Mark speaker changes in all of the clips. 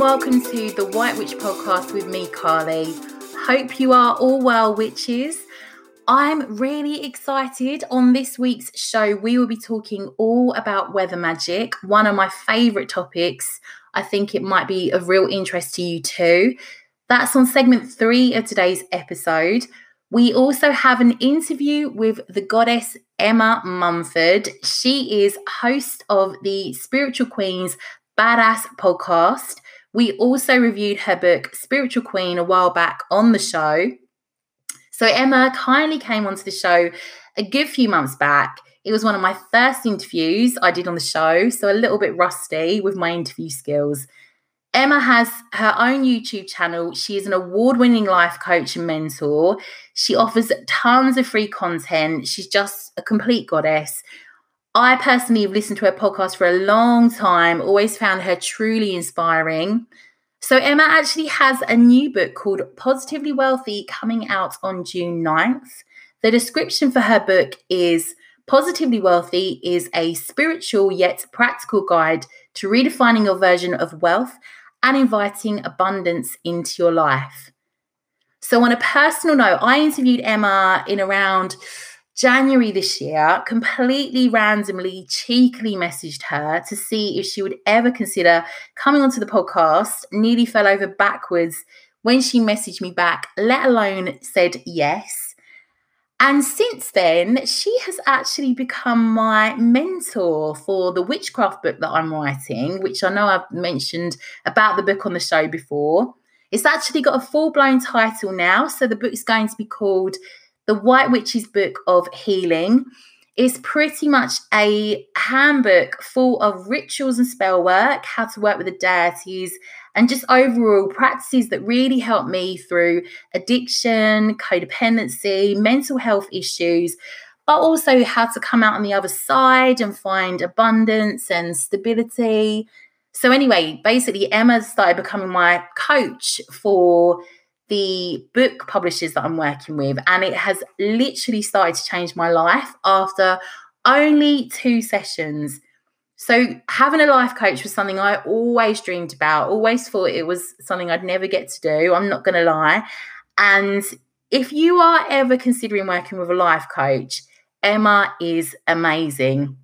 Speaker 1: Welcome to the White Witch podcast with me, Carly. Hope you are all well, witches. I'm really excited. On this week's show, we will be talking all about weather magic, one of my favorite topics. I think it might be of real interest to you too. That's on segment three of today's episode. We also have an interview with the goddess Emma Mumford. She is host of the Spiritual Queens Badass podcast. We also reviewed her book, Spiritual Queen, a while back on the show. So, Emma kindly came onto the show a good few months back. It was one of my first interviews I did on the show, so a little bit rusty with my interview skills. Emma has her own YouTube channel. She is an award winning life coach and mentor. She offers tons of free content. She's just a complete goddess. I personally have listened to her podcast for a long time, always found her truly inspiring. So, Emma actually has a new book called Positively Wealthy coming out on June 9th. The description for her book is Positively Wealthy is a spiritual yet practical guide to redefining your version of wealth and inviting abundance into your life. So, on a personal note, I interviewed Emma in around January this year, completely randomly, cheekily messaged her to see if she would ever consider coming onto the podcast. Nearly fell over backwards when she messaged me back, let alone said yes. And since then, she has actually become my mentor for the witchcraft book that I'm writing, which I know I've mentioned about the book on the show before. It's actually got a full blown title now. So the book's going to be called the White Witch's Book of Healing is pretty much a handbook full of rituals and spell work, how to work with the deities, and just overall practices that really help me through addiction, codependency, mental health issues, but also how to come out on the other side and find abundance and stability. So, anyway, basically, Emma started becoming my coach for the book publishers that I'm working with, and it has literally started to change my life after only two sessions. So, having a life coach was something I always dreamed about, always thought it was something I'd never get to do. I'm not going to lie. And if you are ever considering working with a life coach, Emma is amazing.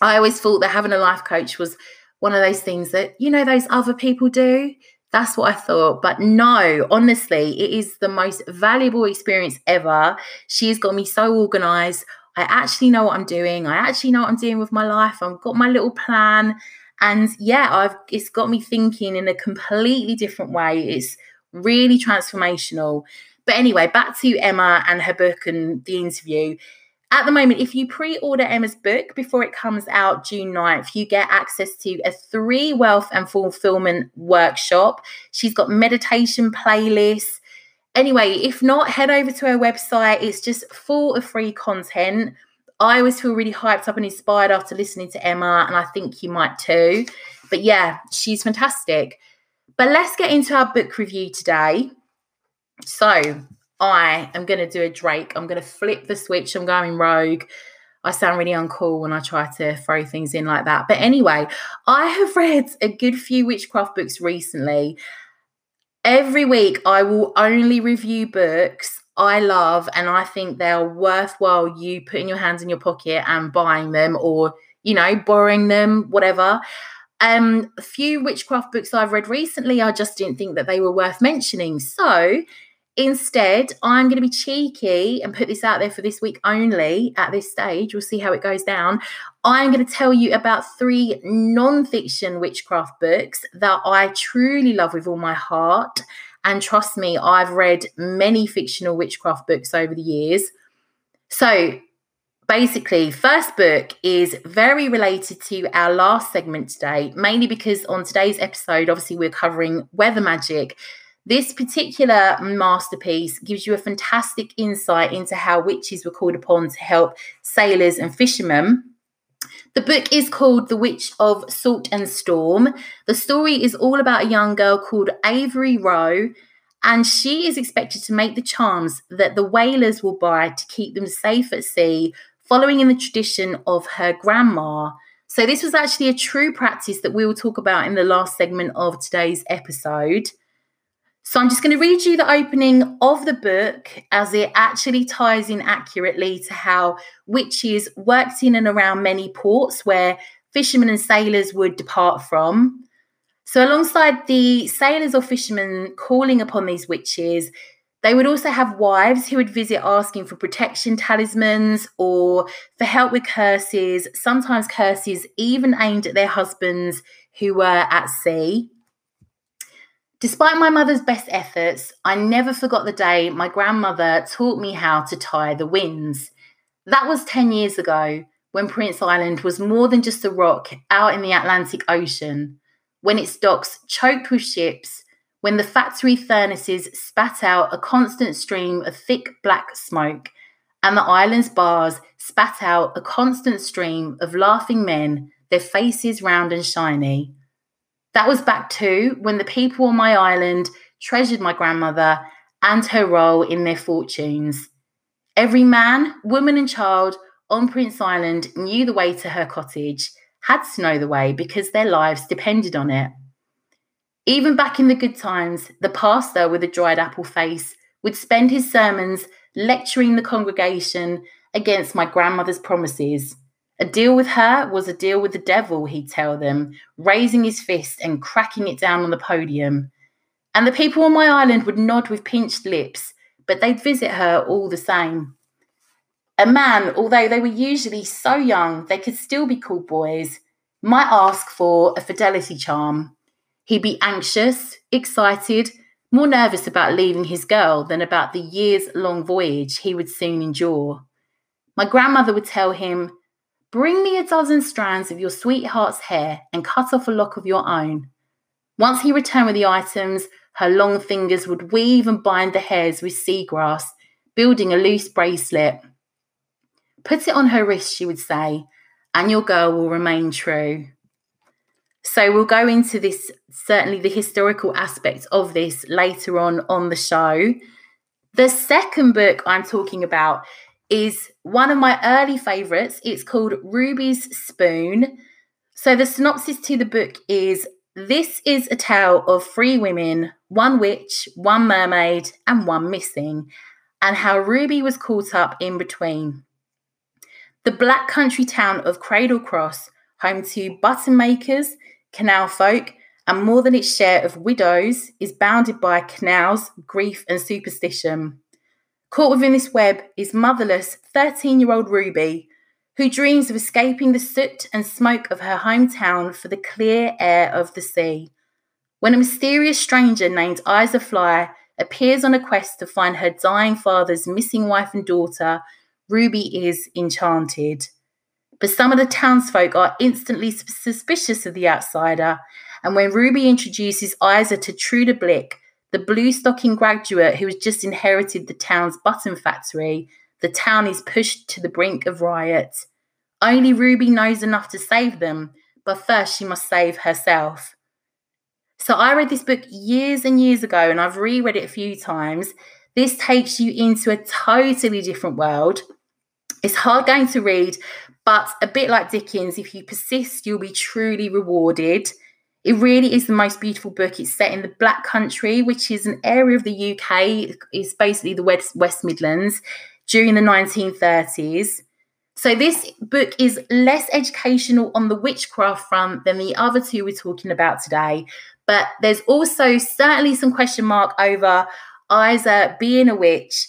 Speaker 1: I always thought that having a life coach was one of those things that, you know, those other people do. That's what I thought. But no, honestly, it is the most valuable experience ever. She has got me so organized. I actually know what I'm doing. I actually know what I'm doing with my life. I've got my little plan. And yeah, I've it's got me thinking in a completely different way. It's really transformational. But anyway, back to Emma and her book and the interview. At the moment, if you pre order Emma's book before it comes out June 9th, you get access to a three wealth and fulfillment workshop. She's got meditation playlists. Anyway, if not, head over to her website. It's just full of free content. I always feel really hyped up and inspired after listening to Emma, and I think you might too. But yeah, she's fantastic. But let's get into our book review today. So, I am going to do a Drake. I'm going to flip the switch. I'm going rogue. I sound really uncool when I try to throw things in like that. But anyway, I have read a good few witchcraft books recently. Every week, I will only review books I love and I think they're worthwhile you putting your hands in your pocket and buying them or, you know, borrowing them, whatever. Um, a few witchcraft books I've read recently, I just didn't think that they were worth mentioning. So Instead, I'm going to be cheeky and put this out there for this week only at this stage. We'll see how it goes down. I'm going to tell you about three non fiction witchcraft books that I truly love with all my heart. And trust me, I've read many fictional witchcraft books over the years. So, basically, first book is very related to our last segment today, mainly because on today's episode, obviously, we're covering weather magic. This particular masterpiece gives you a fantastic insight into how witches were called upon to help sailors and fishermen. The book is called The Witch of Salt and Storm. The story is all about a young girl called Avery Roe, and she is expected to make the charms that the whalers will buy to keep them safe at sea, following in the tradition of her grandma. So, this was actually a true practice that we will talk about in the last segment of today's episode. So I'm just going to read you the opening of the book as it actually ties in accurately to how witches worked in and around many ports where fishermen and sailors would depart from. So, alongside the sailors or fishermen calling upon these witches, they would also have wives who would visit asking for protection talismans or for help with curses, sometimes curses even aimed at their husbands who were at sea. Despite my mother's best efforts, I never forgot the day my grandmother taught me how to tie the winds. That was 10 years ago when Prince Island was more than just a rock out in the Atlantic Ocean, when its docks choked with ships, when the factory furnaces spat out a constant stream of thick black smoke, and the island's bars spat out a constant stream of laughing men, their faces round and shiny. That was back to when the people on my island treasured my grandmother and her role in their fortunes. Every man, woman, and child on Prince Island knew the way to her cottage, had to know the way because their lives depended on it. Even back in the good times, the pastor with a dried apple face would spend his sermons lecturing the congregation against my grandmother's promises a deal with her was a deal with the devil, he'd tell them, raising his fist and cracking it down on the podium. And the people on my island would nod with pinched lips, but they'd visit her all the same. A man, although they were usually so young they could still be called boys, might ask for a fidelity charm. He'd be anxious, excited, more nervous about leaving his girl than about the years long voyage he would soon endure. My grandmother would tell him, Bring me a dozen strands of your sweetheart's hair and cut off a lock of your own. Once he returned with the items, her long fingers would weave and bind the hairs with seagrass, building a loose bracelet. Put it on her wrist, she would say, and your girl will remain true. So we'll go into this, certainly the historical aspect of this later on on the show. The second book I'm talking about is one of my early favorites. It's called Ruby's Spoon. So, the synopsis to the book is this is a tale of three women, one witch, one mermaid, and one missing, and how Ruby was caught up in between. The black country town of Cradle Cross, home to button makers, canal folk, and more than its share of widows, is bounded by canals, grief, and superstition. Caught within this web is motherless 13 year old Ruby, who dreams of escaping the soot and smoke of her hometown for the clear air of the sea. When a mysterious stranger named Isa Fly appears on a quest to find her dying father's missing wife and daughter, Ruby is enchanted. But some of the townsfolk are instantly suspicious of the outsider, and when Ruby introduces Isa to Truda Blick, the blue stocking graduate who has just inherited the town's button factory, the town is pushed to the brink of riot. Only Ruby knows enough to save them, but first she must save herself. So I read this book years and years ago, and I've reread it a few times. This takes you into a totally different world. It's hard going to read, but a bit like Dickens, if you persist, you'll be truly rewarded. It really is the most beautiful book. It's set in the Black Country, which is an area of the UK. It's basically the West, West Midlands during the 1930s. So this book is less educational on the witchcraft front than the other two we're talking about today. But there's also certainly some question mark over Isa being a witch.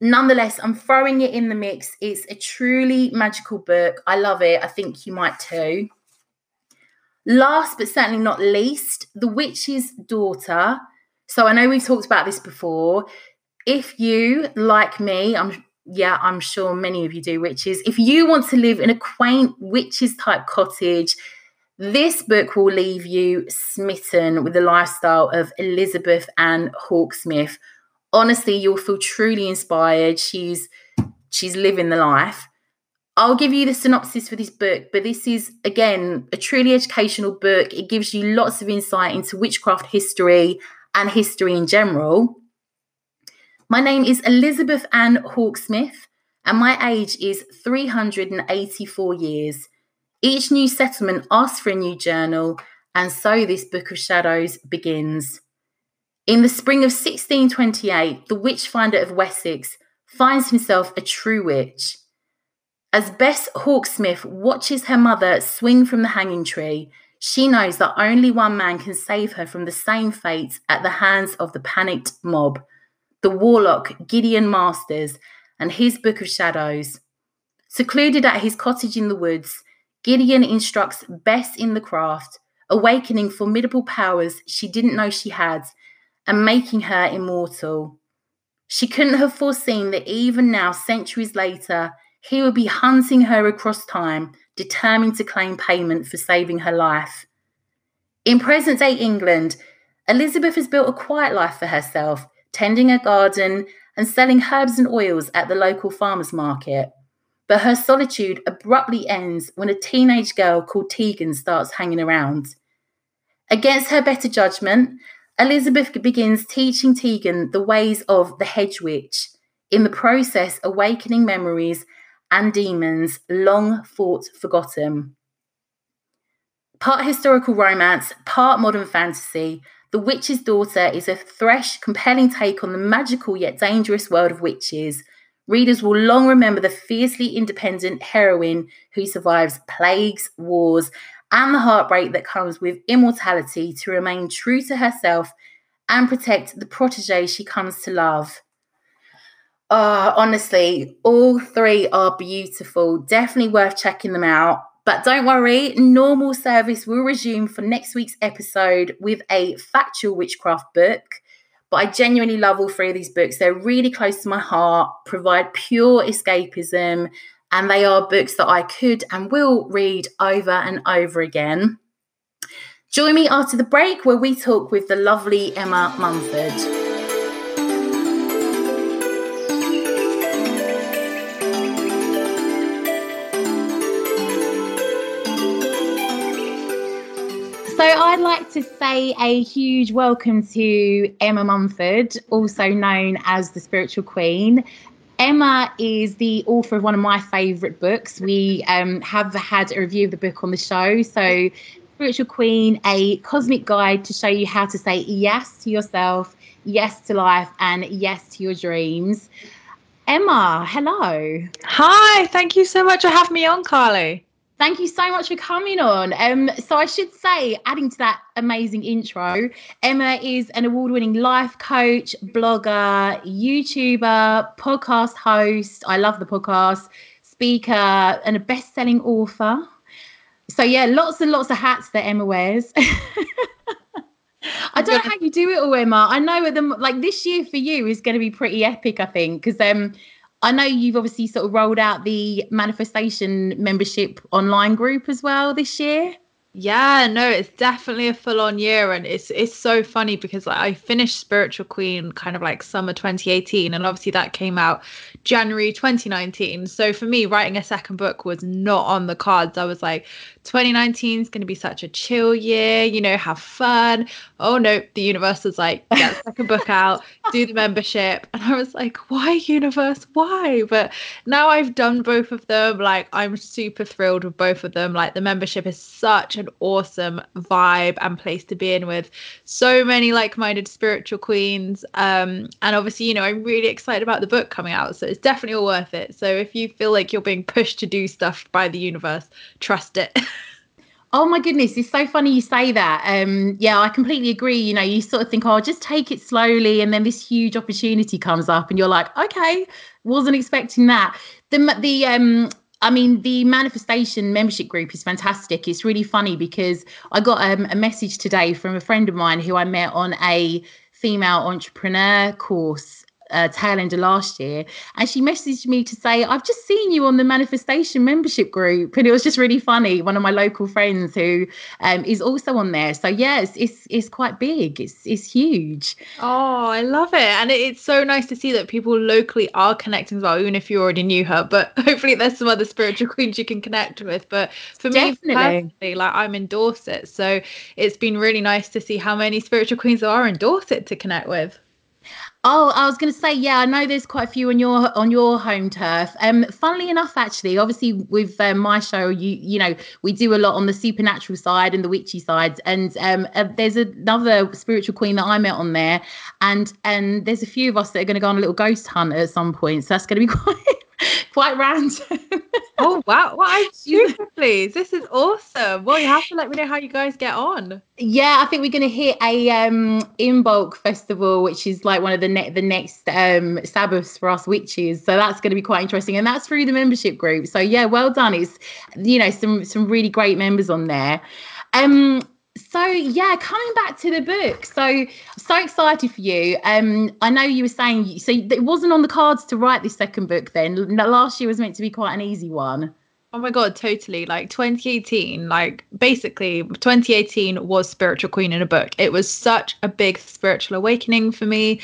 Speaker 1: Nonetheless, I'm throwing it in the mix. It's a truly magical book. I love it. I think you might too. Last but certainly not least, The Witch's Daughter. So I know we've talked about this before. If you, like me, I'm yeah, I'm sure many of you do witches. If you want to live in a quaint witches type cottage, this book will leave you smitten with the lifestyle of Elizabeth Ann Hawksmith. Honestly, you'll feel truly inspired. She's she's living the life. I'll give you the synopsis for this book, but this is again a truly educational book. It gives you lots of insight into witchcraft history and history in general. My name is Elizabeth Ann Hawksmith, and my age is 384 years. Each new settlement asks for a new journal, and so this Book of Shadows begins. In the spring of 1628, the witchfinder of Wessex finds himself a true witch. As Bess Hawksmith watches her mother swing from the hanging tree, she knows that only one man can save her from the same fate at the hands of the panicked mob the warlock Gideon Masters, and his Book of Shadows. Secluded at his cottage in the woods, Gideon instructs Bess in the craft, awakening formidable powers she didn't know she had and making her immortal. She couldn't have foreseen that even now, centuries later, he would be hunting her across time, determined to claim payment for saving her life. In present day England, Elizabeth has built a quiet life for herself tending a garden, and selling herbs and oils at the local farmers market. But her solitude abruptly ends when a teenage girl called Tegan starts hanging around. Against her better judgment, Elizabeth begins teaching Tegan the ways of the hedge witch, in the process, awakening memories and demons long thought forgotten. Part historical romance, part modern fantasy, the Witch's Daughter is a fresh, compelling take on the magical yet dangerous world of witches. Readers will long remember the fiercely independent heroine who survives plagues, wars, and the heartbreak that comes with immortality to remain true to herself and protect the protege she comes to love. Uh, honestly, all three are beautiful. Definitely worth checking them out. But don't worry, normal service will resume for next week's episode with a factual witchcraft book. But I genuinely love all three of these books. They're really close to my heart, provide pure escapism, and they are books that I could and will read over and over again. Join me after the break where we talk with the lovely Emma Mumford. Like to say a huge welcome to Emma Mumford, also known as the Spiritual Queen. Emma is the author of one of my favourite books. We um, have had a review of the book on the show. So, Spiritual Queen, a cosmic guide to show you how to say yes to yourself, yes to life, and yes to your dreams. Emma, hello.
Speaker 2: Hi, thank you so much for having me on, Carly.
Speaker 1: Thank you so much for coming on. Um, so I should say, adding to that amazing intro, Emma is an award-winning life coach, blogger, YouTuber, podcast host. I love the podcast, speaker, and a best-selling author. So yeah, lots and lots of hats that Emma wears. I don't know how you do it all, Emma. I know them like this year for you is going to be pretty epic. I think because um I know you've obviously sort of rolled out the manifestation membership online group as well this year.
Speaker 2: Yeah, no, it's definitely a full on year and it's it's so funny because like, I finished Spiritual Queen kind of like summer 2018 and obviously that came out January 2019. So for me writing a second book was not on the cards. I was like 2019 is going to be such a chill year, you know, have fun. Oh no, the universe was like, get the second book out, do the membership. And I was like, why, universe? Why? But now I've done both of them. Like, I'm super thrilled with both of them. Like, the membership is such an awesome vibe and place to be in with so many like minded spiritual queens. Um, and obviously, you know, I'm really excited about the book coming out. So it's definitely all worth it. So if you feel like you're being pushed to do stuff by the universe, trust it.
Speaker 1: Oh my goodness, it's so funny you say that. Um, yeah, I completely agree. You know, you sort of think, oh, just take it slowly, and then this huge opportunity comes up, and you're like, okay, wasn't expecting that. The the um I mean, the manifestation membership group is fantastic. It's really funny because I got um, a message today from a friend of mine who I met on a female entrepreneur course uh, tail end of last year, and she messaged me to say, "I've just seen you on the manifestation membership group," and it was just really funny. One of my local friends who um, is also on there. So yeah, it's, it's it's quite big. It's it's huge.
Speaker 2: Oh, I love it, and it's so nice to see that people locally are connecting as well, even if you already knew her. But hopefully, there's some other spiritual queens you can connect with. But for Definitely. me personally, like I'm in Dorset, so it's been really nice to see how many spiritual queens there are in Dorset to connect with.
Speaker 1: Oh, I was going to say, yeah, I know there's quite a few on your on your home turf. Um, funnily enough, actually, obviously with um, my show, you you know, we do a lot on the supernatural side and the witchy side, and um, uh, there's another spiritual queen that I met on there, and and there's a few of us that are going to go on a little ghost hunt at some point, so that's going to be quite quite random.
Speaker 2: oh wow! Well, I'm super pleased. This is awesome. Well, you have to let me know how you guys get on.
Speaker 1: Yeah, I think we're going to hit a um Imbolc festival, which is like one of the ne- the next um Sabbaths for us witches. So that's going to be quite interesting, and that's through the membership group. So yeah, well done. It's you know some some really great members on there. Um, so yeah coming back to the book so so excited for you um i know you were saying so it wasn't on the cards to write this second book then last year was meant to be quite an easy one
Speaker 2: Oh my god, totally. Like 2018, like basically 2018 was Spiritual Queen in a book. It was such a big spiritual awakening for me.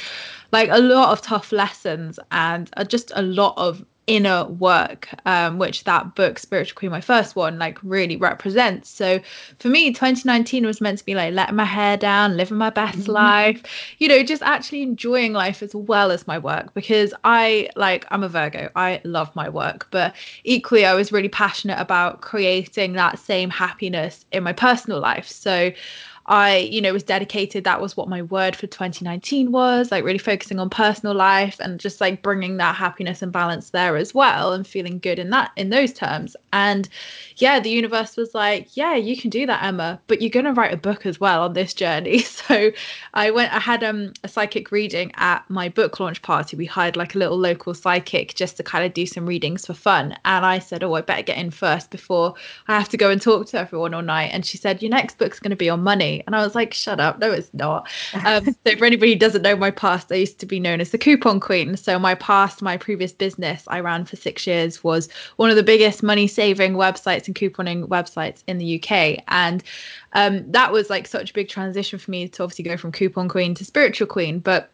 Speaker 2: Like a lot of tough lessons and uh, just a lot of inner work um, which that book spiritual queen my first one like really represents. So for me 2019 was meant to be like letting my hair down living my best mm-hmm. life you know just actually enjoying life as well as my work because i like i'm a virgo. I love my work. But equally i was really passionate about creating that same happiness in my personal life. So I, you know, was dedicated. That was what my word for 2019 was like really focusing on personal life and just like bringing that happiness and balance there as well and feeling good in that, in those terms. And yeah, the universe was like, yeah, you can do that, Emma, but you're going to write a book as well on this journey. So I went, I had um, a psychic reading at my book launch party. We hired like a little local psychic just to kind of do some readings for fun. And I said, oh, I better get in first before I have to go and talk to everyone all night. And she said, your next book's going to be on money and I was like, shut up. No, it's not. Um, so, for anybody who doesn't know my past, I used to be known as the coupon queen. So, my past, my previous business I ran for six years was one of the biggest money saving websites and couponing websites in the UK. And um, that was like such a big transition for me to obviously go from coupon queen to spiritual queen. But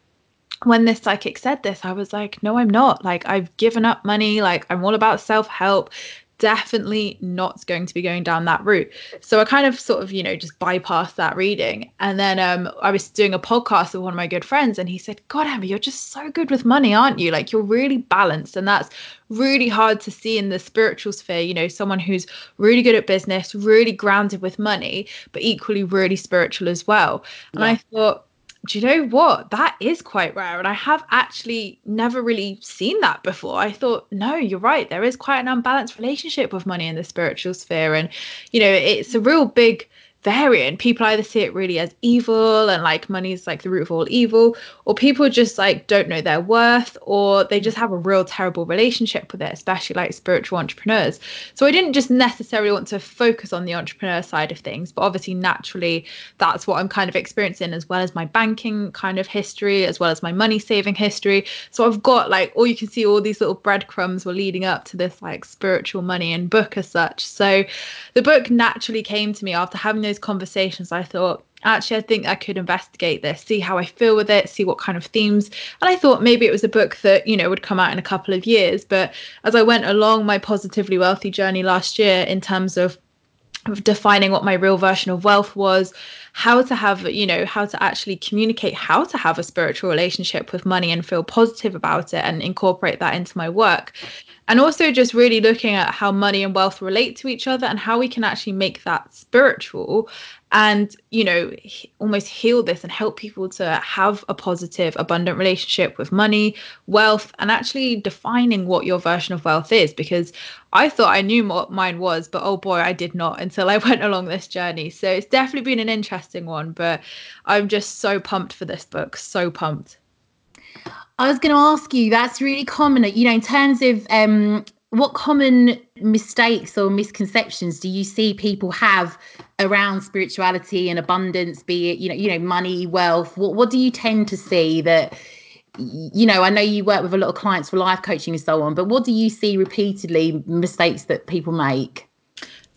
Speaker 2: when this psychic said this, I was like, no, I'm not. Like, I've given up money. Like, I'm all about self help definitely not going to be going down that route. So I kind of sort of, you know, just bypassed that reading. And then um, I was doing a podcast with one of my good friends, and he said, God, Amber, you're just so good with money, aren't you? Like you're really balanced. And that's really hard to see in the spiritual sphere, you know, someone who's really good at business, really grounded with money, but equally really spiritual as well. And yeah. I thought, do you know what? That is quite rare. And I have actually never really seen that before. I thought, no, you're right. There is quite an unbalanced relationship with money in the spiritual sphere. And, you know, it's a real big variant. People either see it really as evil and like money is like the root of all evil, or people just like don't know their worth, or they just have a real terrible relationship with it, especially like spiritual entrepreneurs. So I didn't just necessarily want to focus on the entrepreneur side of things, but obviously naturally that's what I'm kind of experiencing as well as my banking kind of history, as well as my money saving history. So I've got like all you can see all these little breadcrumbs were leading up to this like spiritual money and book as such. So the book naturally came to me after having those those conversations, I thought, actually, I think I could investigate this, see how I feel with it, see what kind of themes. And I thought maybe it was a book that, you know, would come out in a couple of years. But as I went along my positively wealthy journey last year in terms of of defining what my real version of wealth was how to have you know how to actually communicate how to have a spiritual relationship with money and feel positive about it and incorporate that into my work and also just really looking at how money and wealth relate to each other and how we can actually make that spiritual and you know almost heal this and help people to have a positive abundant relationship with money wealth and actually defining what your version of wealth is. Because i thought i knew what mine was but oh boy i did not until i went along this journey. So it's definitely been an interesting one but i'm just so pumped for this book. So pumped
Speaker 1: I was going to ask you. That's really common, you know, in terms of um, what common mistakes or misconceptions do you see people have around spirituality and abundance be it you know you know money wealth what what do you tend to see that you know i know you work with a lot of clients for life coaching and so on but what do you see repeatedly mistakes that people make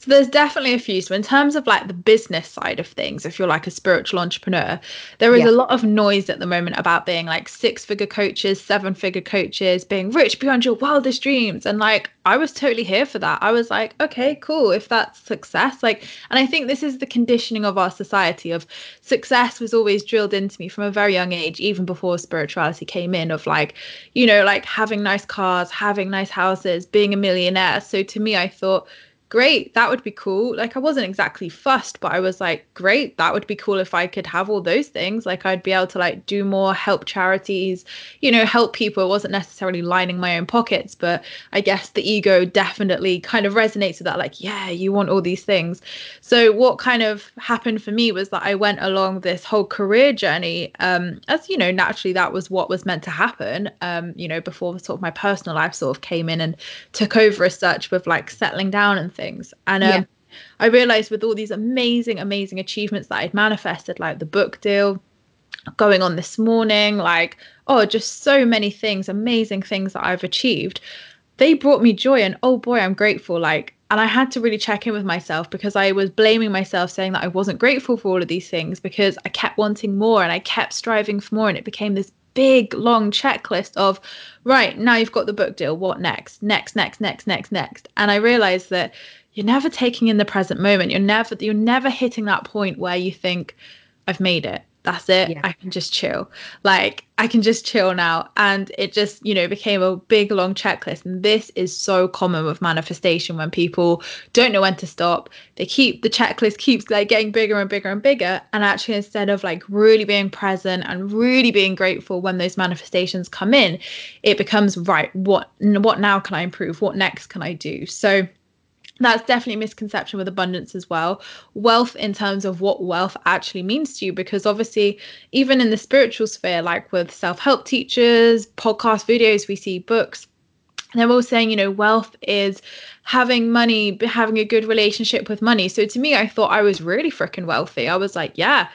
Speaker 2: there's definitely a few. So in terms of like the business side of things, if you're like a spiritual entrepreneur, there is yeah. a lot of noise at the moment about being like six figure coaches, seven figure coaches, being rich beyond your wildest dreams. And like I was totally here for that. I was like, okay, cool. If that's success, like, and I think this is the conditioning of our society of success was always drilled into me from a very young age, even before spirituality came in, of like, you know, like having nice cars, having nice houses, being a millionaire. So to me, I thought great that would be cool. Like i wasn't exactly fussed but i was like great that would be cool if i could have all those things. Like i'd be able to like do more help charities you know help people. It wasn't necessarily lining my own pockets but i guess the ego definitely kind of resonates with that like yeah you want all these things. So what kind of happened for me was that i went along this whole career journey um as you know naturally that was what was meant to happen um you know before sort of my personal life sort of came in and took over as such with like settling down and things. And um, yeah. I realized with all these amazing, amazing achievements that I'd manifested, like the book deal, going on this morning, like, oh, just so many things, amazing things that I've achieved. They brought me joy, and oh boy, I'm grateful. Like, and I had to really check in with myself because I was blaming myself, saying that I wasn't grateful for all of these things because I kept wanting more and I kept striving for more. And it became this big, long checklist of, right, now you've got the book deal. What next? Next, next, next, next, next. And I realized that you're never taking in the present moment. You're never, you're never hitting that point where you think, I've made it that's it. Yeah. i can just chill. Like i can just chill now. And it just you know became a big long checklist. And this is so common with manifestation when people don't know when to stop. They keep the checklist keeps like getting bigger and bigger and bigger. And actually instead of like really being present and really being grateful when those manifestations come in it becomes right what what now can i improve? What next can i do? So that's definitely a misconception with abundance as well. Wealth, in terms of what wealth actually means to you, because obviously, even in the spiritual sphere, like with self help teachers, podcast videos, we see books, they're all saying, you know, wealth is having money, having a good relationship with money. So to me, I thought I was really freaking wealthy. I was like, yeah,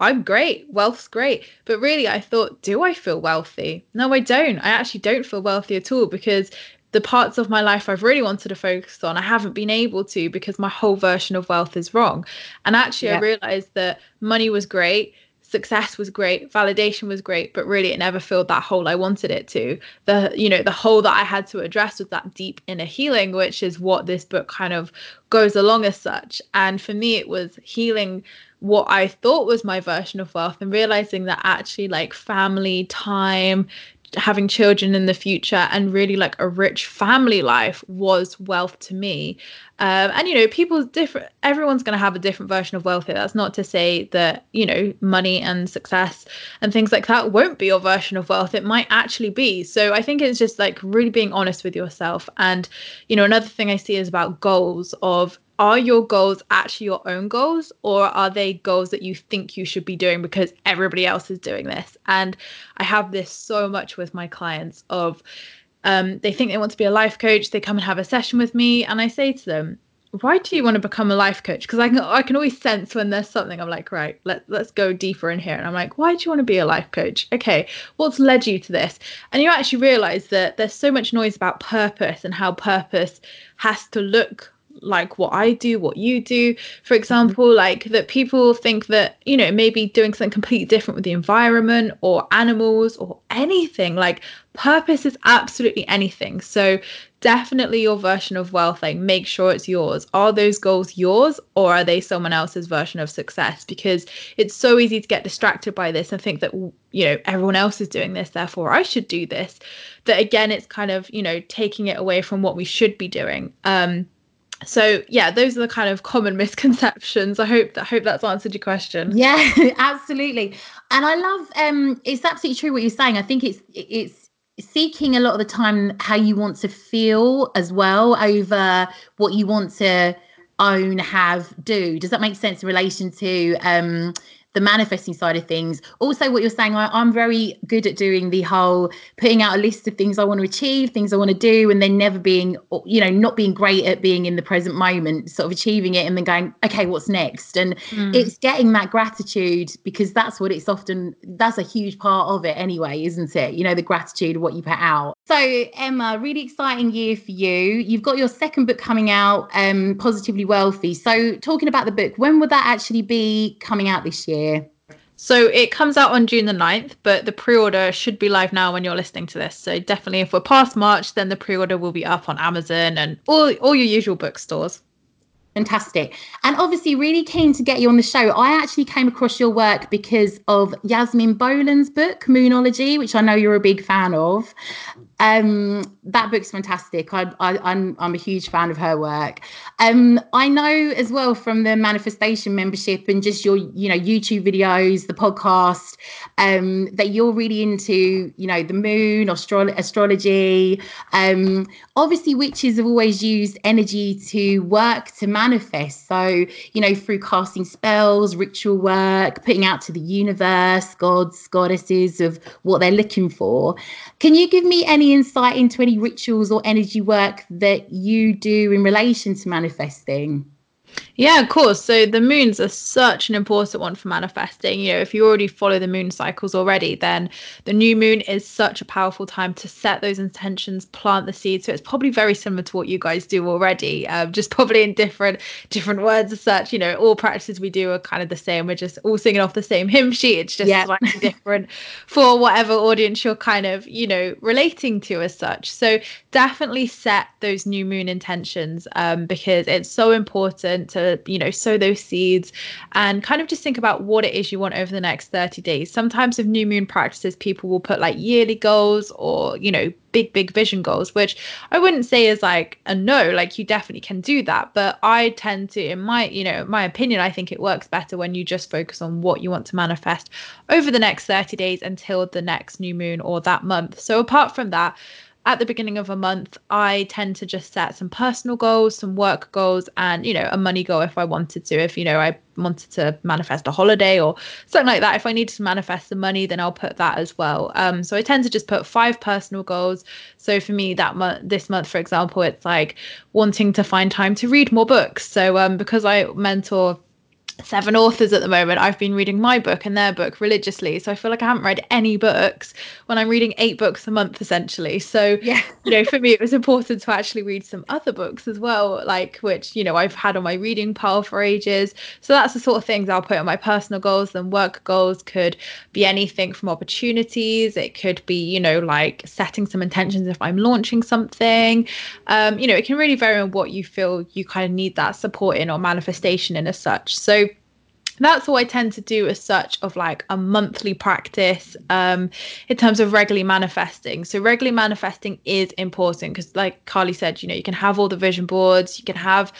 Speaker 2: I'm great. Wealth's great. But really, I thought, do I feel wealthy? No, I don't. I actually don't feel wealthy at all because the parts of my life I've really wanted to focus on, I haven't been able to because my whole version of wealth is wrong. And actually, yeah. I realized that money was great, success was great, validation was great, but really it never filled that hole I wanted it to. The, you know, the hole that I had to address was that deep inner healing, which is what this book kind of goes along as such. And for me, it was healing what I thought was my version of wealth and realizing that actually, like family, time, having children in the future and really like a rich family life was wealth to me. Um, and you know people different everyone's going to have a different version of wealth that's not to say that you know money and success and things like that won't be your version of wealth. It might actually be. So i think it's just like really being honest with yourself. And you know another thing i see is about goals of are your goals actually your own goals or are they goals that you think you should be doing because everybody else is doing this? And i have this so much with my clients of um, they think they want to be a life coach they come and have a session with me and i say to them why do you want to become a life coach? Because I can I can always sense when there's something I'm like right let let's go deeper in here. And I'm like why do you want to be a life coach? Okay what's led you to this? And you actually realize that there's so much noise about purpose and how purpose has to look like what I do, what you do. For mm-hmm. example, like that people think that, you know, maybe doing something completely different with the environment or animals or anything. Like purpose is absolutely anything. So definitely your version of wealth, like make sure it's yours. Are those goals yours or are they someone else's version of success? Because it's so easy to get distracted by this and think that, you know, everyone else is doing this, therefore I should do this. That again, it's kind of, you know, taking it away from what we should be doing. Um, so yeah those are the kind of common misconceptions. I hope that hope that's answered your question.
Speaker 1: Yeah absolutely. And i love um it's absolutely true what you're saying. I think it's it's seeking a lot of the time how you want to feel as well over what you want to own have do. Does that make sense in relation to um the manifesting side of things. Also, what you're saying, I, I'm very good at doing the whole putting out a list of things I want to achieve, things I want to do, and then never being, you know, not being great at being in the present moment, sort of achieving it and then going, okay, what's next? And mm. it's getting that gratitude because that's what it's often, that's a huge part of it anyway, isn't it? You know, the gratitude of what you put out. So, Emma, really exciting year for you. You've got your second book coming out, um, Positively Wealthy. So, talking about the book, when would that actually be coming out this year?
Speaker 2: So it comes out on June the 9th, but the pre-order should be live now when you're listening to this. So definitely if we're past March, then the pre-order will be up on Amazon and all, all your usual bookstores.
Speaker 1: Fantastic. And obviously, really keen to get you on the show. I actually came across your work because of Yasmin Boland's book, Moonology, which I know you're a big fan of. Um, that book's fantastic. I, am a huge fan of her work. Um, I know as well from the manifestation membership and just your you know YouTube videos, the podcast, um, that you're really into you know the moon, astro- astrology. Um, obviously, witches have always used energy to work to manifest. So you know through casting spells, ritual work, putting out to the universe, gods, goddesses of what they're looking for. Can you give me any insight into any rituals or energy work that you do in relation to manifesting?
Speaker 2: Yeah, of course. So the moons are such an important one for manifesting. You know, if you already follow the moon cycles already, then the new moon is such a powerful time to set those intentions, plant the seeds. So it's probably very similar to what you guys do already, um, just probably in different different words as such. You know, all practices we do are kind of the same. We're just all singing off the same hymn sheet. It's just yeah. slightly different for whatever audience you're kind of, you know, relating to as such. So definitely set those new moon intentions um, because it's so important to you know sow those seeds and kind of just think about what it is you want over the next 30 days. Sometimes with new moon practices people will put like yearly goals or you know big big vision goals which i wouldn't say is like a no like you definitely can do that. But i tend to in my you know my opinion i think it works better when you just focus on what you want to manifest over the next 30 days until the next new moon or that month. So apart from that at the beginning of a month, I tend to just set some personal goals, some work goals, and you know, a money goal if I wanted to. If you know, I wanted to manifest a holiday or something like that. If I need to manifest the money, then I'll put that as well. Um, so I tend to just put five personal goals. So for me, that month, this month, for example, it's like wanting to find time to read more books. So um, because I mentor seven authors at the moment. I've been reading my book and their book religiously. So I feel like I haven't read any books when I'm reading eight books a month essentially. So yeah, you know, for me it was important to actually read some other books as well, like which, you know, I've had on my reading pile for ages. So that's the sort of things I'll put on my personal goals. Then work goals could be anything from opportunities. It could be, you know, like setting some intentions if I'm launching something. Um, you know, it can really vary on what you feel you kind of need that support in or manifestation in as such. So that's all I tend to do as such of like a monthly practice um, in terms of regularly manifesting. So regularly manifesting is important because like Carly said, you know, you can have all the vision boards, you can have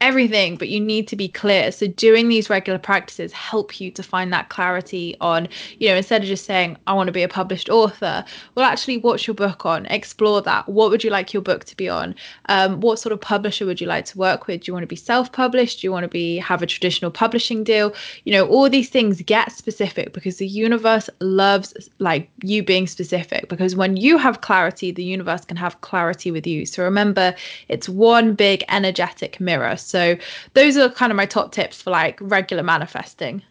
Speaker 2: everything but you need to be clear. So doing these regular practices help you to find that clarity on you know instead of just saying i want to be a published author well actually what's your book on? Explore that. What would you like your book to be on? Um, what sort of publisher would you like to work with? Do you want to be self-published? Do you want to be have a traditional publishing deal? You know all these things get specific because the universe loves like you being specific because when you have clarity the universe can have clarity with you. So remember it's one big energetic mirror so those are kind of my top tips for like regular manifesting.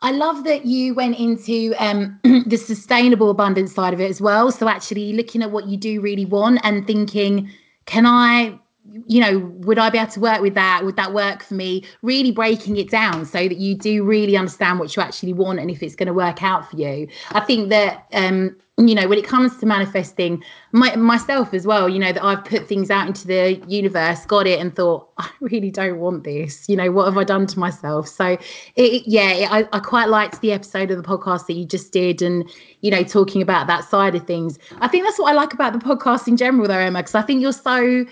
Speaker 1: I love that you went into um, the sustainable abundance side of it as well. So actually looking at what you do really want and thinking, can I you know, would I be able to work with that? Would that work for me? Really breaking it down so that you do really understand what you actually want and if it's going to work out for you. I think that um, you know, when it comes to manifesting my, myself as well, you know, that I've put things out into the universe, got it, and thought, I really don't want this. You know, what have I done to myself? So, it, yeah, it, I, I quite liked the episode of the podcast that you just did and, you know, talking about that side of things. I think that's what I like about the podcast in general, though, Emma, because I think you're so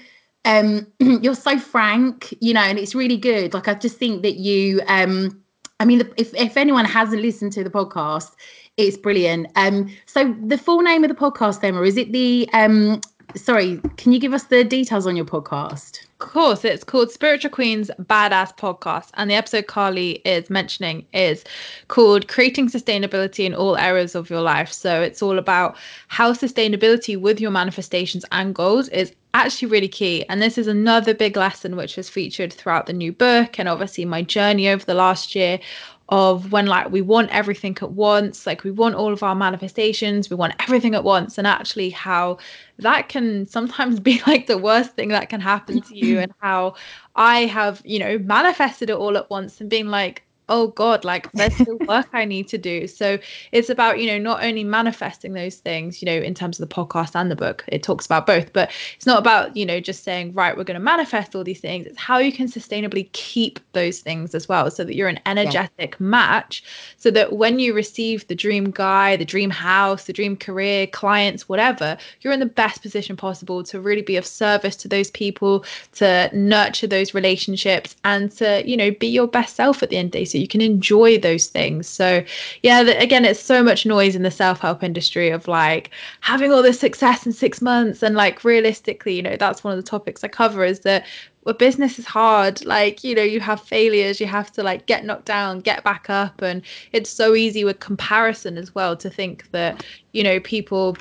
Speaker 1: um, you're so frank, you know, and it's really good. Like I just think that you, um, I mean, if if anyone hasn't listened to the podcast, it's brilliant. Um, so the full name of the podcast, Emma, is it the um? Sorry, can you give us the details on your podcast?
Speaker 2: Of course, it's called Spiritual Queen's Badass Podcast. And the episode Carly is mentioning is called Creating Sustainability in All Areas of Your Life. So it's all about how sustainability with your manifestations and goals is actually really key. And this is another big lesson which was featured throughout the new book and obviously my journey over the last year of when like we want everything at once like we want all of our manifestations we want everything at once and actually how that can sometimes be like the worst thing that can happen to you and how i have you know manifested it all at once and being like oh god like there's still work i need to do. So it's about you know not only manifesting those things you know in terms of the podcast and the book it talks about both but it's not about you know just saying right we're going to manifest all these things. It's how you can sustainably keep those things as well so that you're an energetic yeah. match so that when you receive the dream guy the dream house the dream career clients whatever you're in the best position possible to really be of service to those people to nurture those relationships and to you know be your best self at the end of the day. So you can enjoy those things. So yeah the, again it's so much noise in the self-help industry of like having all this success in six months. And like realistically you know that's one of the topics i cover is that well, business is hard. Like you know you have failures you have to like get knocked down get back up. And it's so easy with comparison as well to think that you know people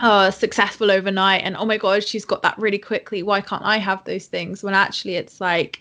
Speaker 2: are successful overnight and oh my god she's got that really quickly. Why can't i have those things? When actually it's like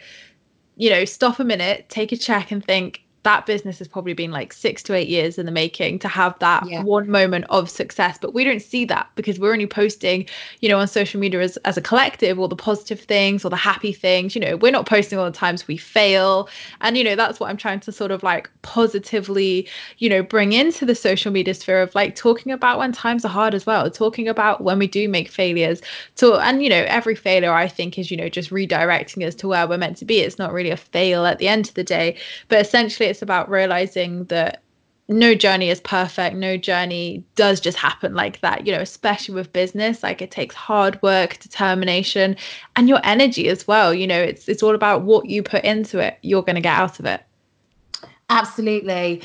Speaker 2: you know, stop a minute, take a check and think, that business has probably been like six to eight years in the making to have that yeah. one moment of success. But we don't see that because we're only posting, you know, on social media as, as a collective all the positive things or the happy things. You know, we're not posting all the times we fail. And, you know, that's what I'm trying to sort of like positively, you know, bring into the social media sphere of like talking about when times are hard as well, talking about when we do make failures. To and you know, every failure I think is, you know, just redirecting us to where we're meant to be. It's not really a fail at the end of the day. But essentially it's it's about realizing that no journey is perfect. No journey does just happen like that you know especially with business like it takes hard work determination and your energy as well. You know it's it's all about what you put into it you're going to get out of it.
Speaker 1: Absolutely.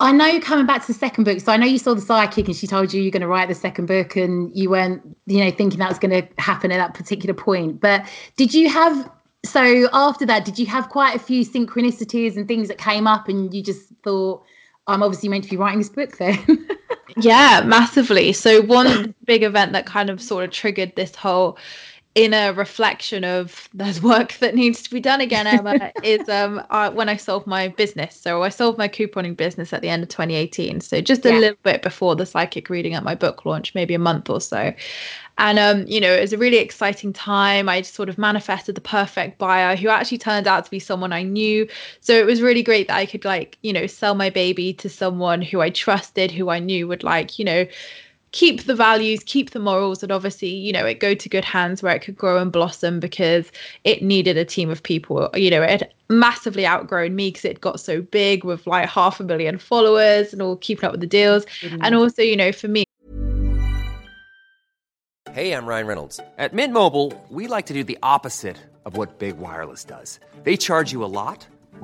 Speaker 1: I know coming back to the second book, so I know you saw the psychic and she told you you're going to write the second book and you weren't, you know, thinking that was going to happen at that particular point. But did you have so after that, did you have quite a few synchronicities and things that came up, and you just thought, I'm obviously meant to be writing this book then?
Speaker 2: yeah, massively. So one big event that kind of sort of triggered this whole inner reflection of there's work that needs to be done again emma is um uh, when i sold my business. So i sold my couponing business at the end of 2018 so just a yeah. little bit before the psychic reading at my book launch maybe a month or so. And um you know it was a really exciting time. I sort of manifested the perfect buyer who actually turned out to be someone i knew. So it was really great that i could like you know sell my baby to someone who i trusted who i knew would like you know keep the values, keep the morals, and obviously, you know, it go to good hands where it could grow and blossom because it needed a team of people. You know, it massively outgrown me because it got so big with like half a million followers and all keeping up with the deals. Mm-hmm. And also, you know, for me.
Speaker 3: Hey, I'm Ryan Reynolds. At Mint Mobile, we like to do the opposite of what Big Wireless does. They charge you a lot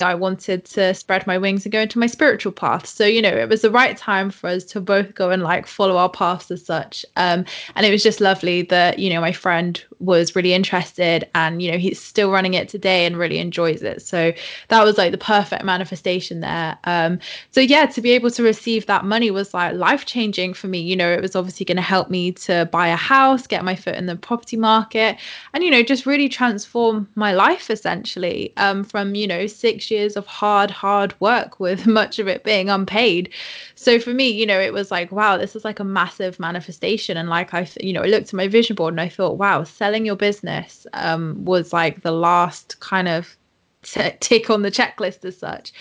Speaker 2: I wanted to spread my wings and go into my spiritual path. So, you know, it was the right time for us to both go and like follow our paths as such. Um, and it was just lovely that, you know, my friend was really interested and, you know, he's still running it today and really enjoys it. So that was like the perfect manifestation there. Um, so, yeah, to be able to receive that money was like life changing for me. You know, it was obviously going to help me to buy a house, get my foot in the property market, and, you know, just really transform my life essentially um, from, you know, six years of hard, hard work with much of it being unpaid. So for me, you know, it was like, wow, this is like a massive manifestation. And like I, you know, I looked at my vision board and I thought, wow, selling your business um, was like the last kind of t- tick on the checklist as such.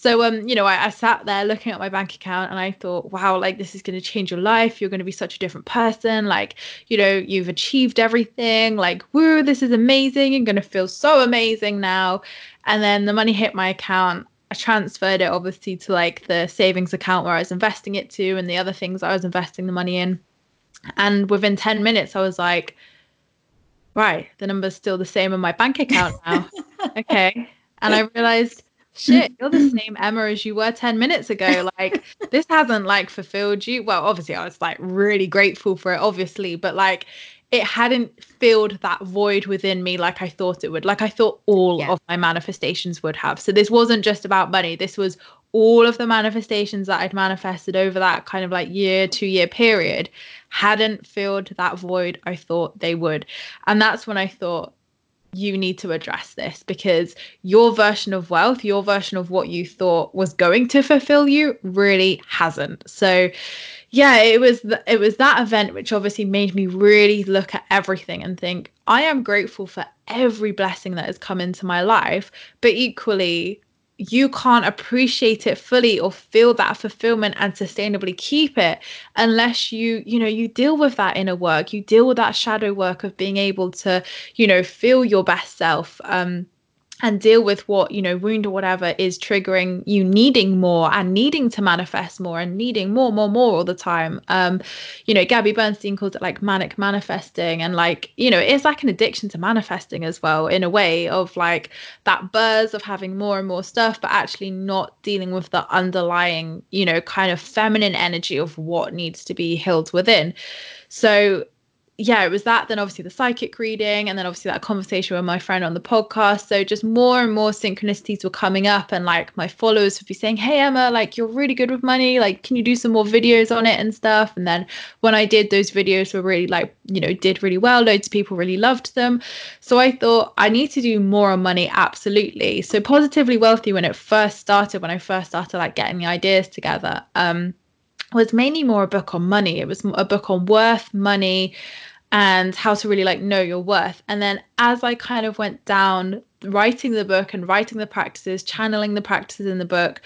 Speaker 2: So um, you know, I, I, sat there looking at my bank account and I thought, wow, like this is gonna change your life. You're gonna be such a different person. Like, you know, you've achieved everything. Like, woo, this is amazing. You're gonna feel so amazing now. And then the money hit my account. I transferred it obviously to like the savings account where I was investing it to and the other things I was investing the money in. And within 10 minutes, I was like, right, the number's still the same in my bank account now. okay. And I realized shit, you're the same Emma as you were 10 minutes ago. Like, this hasn't like fulfilled you. Well, obviously, I was like really grateful for it, obviously, but like, it hadn't filled that void within me like I thought it would, like I thought all yeah. of my manifestations would have. So, this wasn't just about money, this was all of the manifestations that I'd manifested over that kind of like year, two year period hadn't filled that void I thought they would. And that's when I thought, you need to address this because your version of wealth, your version of what you thought was going to fulfill you, really hasn't. So, yeah, it was th- it was that event which obviously made me really look at everything and think I am grateful for every blessing that has come into my life, but equally you can't appreciate it fully or feel that fulfillment and sustainably keep it unless you you know you deal with that inner work. You deal with that shadow work of being able to you know feel your best self. Um and deal with what you know wound or whatever is triggering you needing more and needing to manifest more and needing more more more all the time. Um you know gabby bernstein calls it like manic manifesting and like you know it's like an addiction to manifesting as well in a way of like that buzz of having more and more stuff but actually not dealing with the underlying you know kind of feminine energy of what needs to be healed within. So yeah, it was that. Then obviously the psychic reading, and then obviously that conversation with my friend on the podcast. So just more and more synchronicities were coming up, and like my followers would be saying, "Hey Emma, like you're really good with money. Like, can you do some more videos on it and stuff?" And then when I did, those videos were really like you know did really well. Loads of people really loved them. So I thought I need to do more on money. Absolutely. So positively wealthy when it first started, when I first started like getting the ideas together. Um, was mainly more a book on money. It was a book on worth, money, and how to really like know your worth. And then as I kind of went down writing the book and writing the practices, channeling the practices in the book,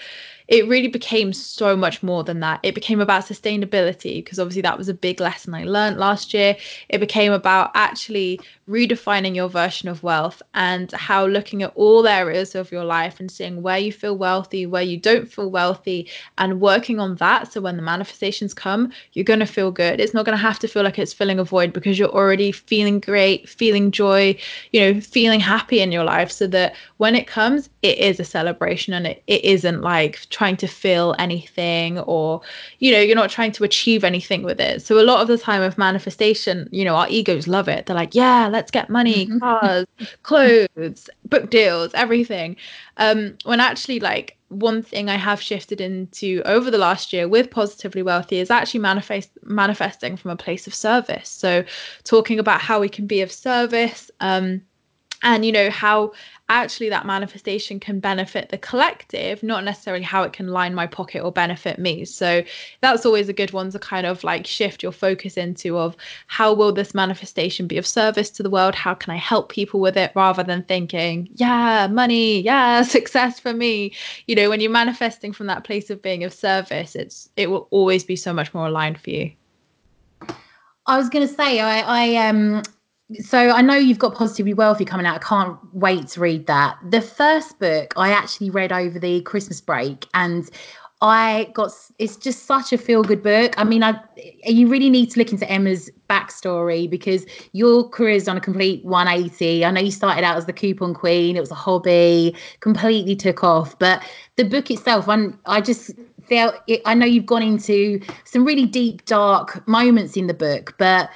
Speaker 2: it really became so much more than that. It became about sustainability because obviously that was a big lesson I learned last year. It became about actually redefining your version of wealth and how looking at all areas of your life and seeing where you feel wealthy, where you don't feel wealthy, and working on that. So when the manifestations come, you're going to feel good. It's not going to have to feel like it's filling a void because you're already feeling great, feeling joy, you know, feeling happy in your life. So that when it comes, it is a celebration and it, it isn't like trying to fill anything or you know you're not trying to achieve anything with it so a lot of the time with manifestation you know our egos love it they're like yeah let's get money mm-hmm. cars clothes book deals everything um when actually like one thing I have shifted into over the last year with Positively Wealthy is actually manifest manifesting from a place of service. So talking about how we can be of service, um, and you know how actually that manifestation can benefit the collective not necessarily how it can line my pocket or benefit me. So that's always a good one to kind of like shift your focus into of how will this manifestation be of service to the world? How can i help people with it? Rather than thinking yeah money yeah success for me. You know when you're manifesting from that place of being of service it's it will always be so much more aligned for you.
Speaker 1: I was going to say, I, I um, so I know you've got Positively Wealthy coming out. I can't wait to read that. The first book I actually read over the Christmas break, and I got it's just such a feel good book. I mean, I you really need to look into Emma's backstory because your career's on a complete 180. I know you started out as the coupon queen, it was a hobby, completely took off. But the book itself, I'm, I just feel it, I know you've gone into some really deep, dark moments in the book, but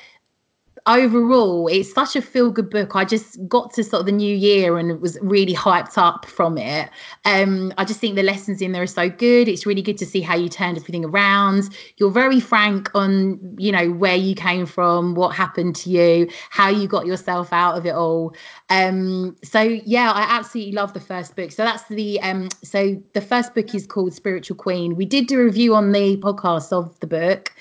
Speaker 1: overall, it's such a feel good book. I just got to sort of the new year and was really hyped up from it. Um, I just think the lessons in there are so good. It's really good to see how you turned everything around. You're very frank on, you know, where you came from, what happened to you, how you got yourself out of it all. Um, so yeah, I absolutely love the first book. So that's the um, so the first book is called Spiritual Queen. We did do a review on the podcast of the book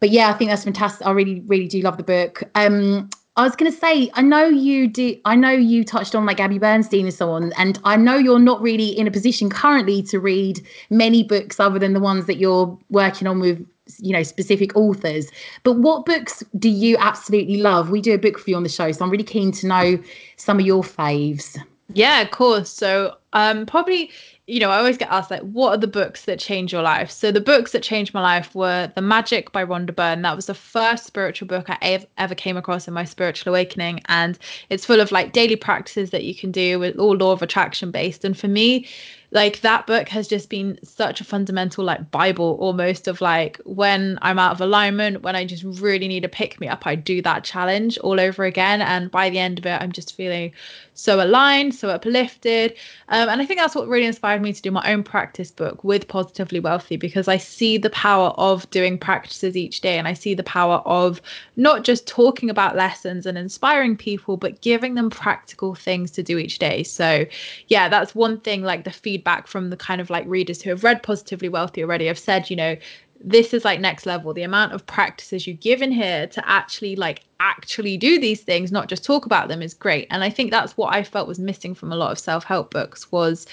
Speaker 1: but yeah, I think that's fantastic. I really, really do love the book. Um, I was going to say, I know you do. I know you touched on like Gabby Bernstein and so on, and I know you're not really in a position currently to read many books other than the ones that you're working on with, you know, specific authors. But what books do you absolutely love? We do a book review on the show, so I'm really keen to know some of your faves.
Speaker 2: Yeah, of course. So, um, probably you know, I always get asked like, what are the books that change your life? So the books that changed my life were The Magic by Rhonda Byrne. That was the first spiritual book I ever came across in my spiritual awakening, and it's full of like daily practices that you can do with all law of attraction based. And for me, like that book has just been such a fundamental like bible almost of like when i'm out of alignment when i just really need to pick me up i do that challenge all over again and by the end of it i'm just feeling so aligned so uplifted um, and i think that's what really inspired me to do my own practice book with positively wealthy because i see the power of doing practices each day and i see the power of not just talking about lessons and inspiring people but giving them practical things to do each day so yeah that's one thing like the feedback from the kind of like readers who have read Positively Wealthy already have said, you know, this is like next level. The amount of practices you give in here to actually like actually do these things, not just talk about them, is great. And I think that's what I felt was missing from a lot of self-help books was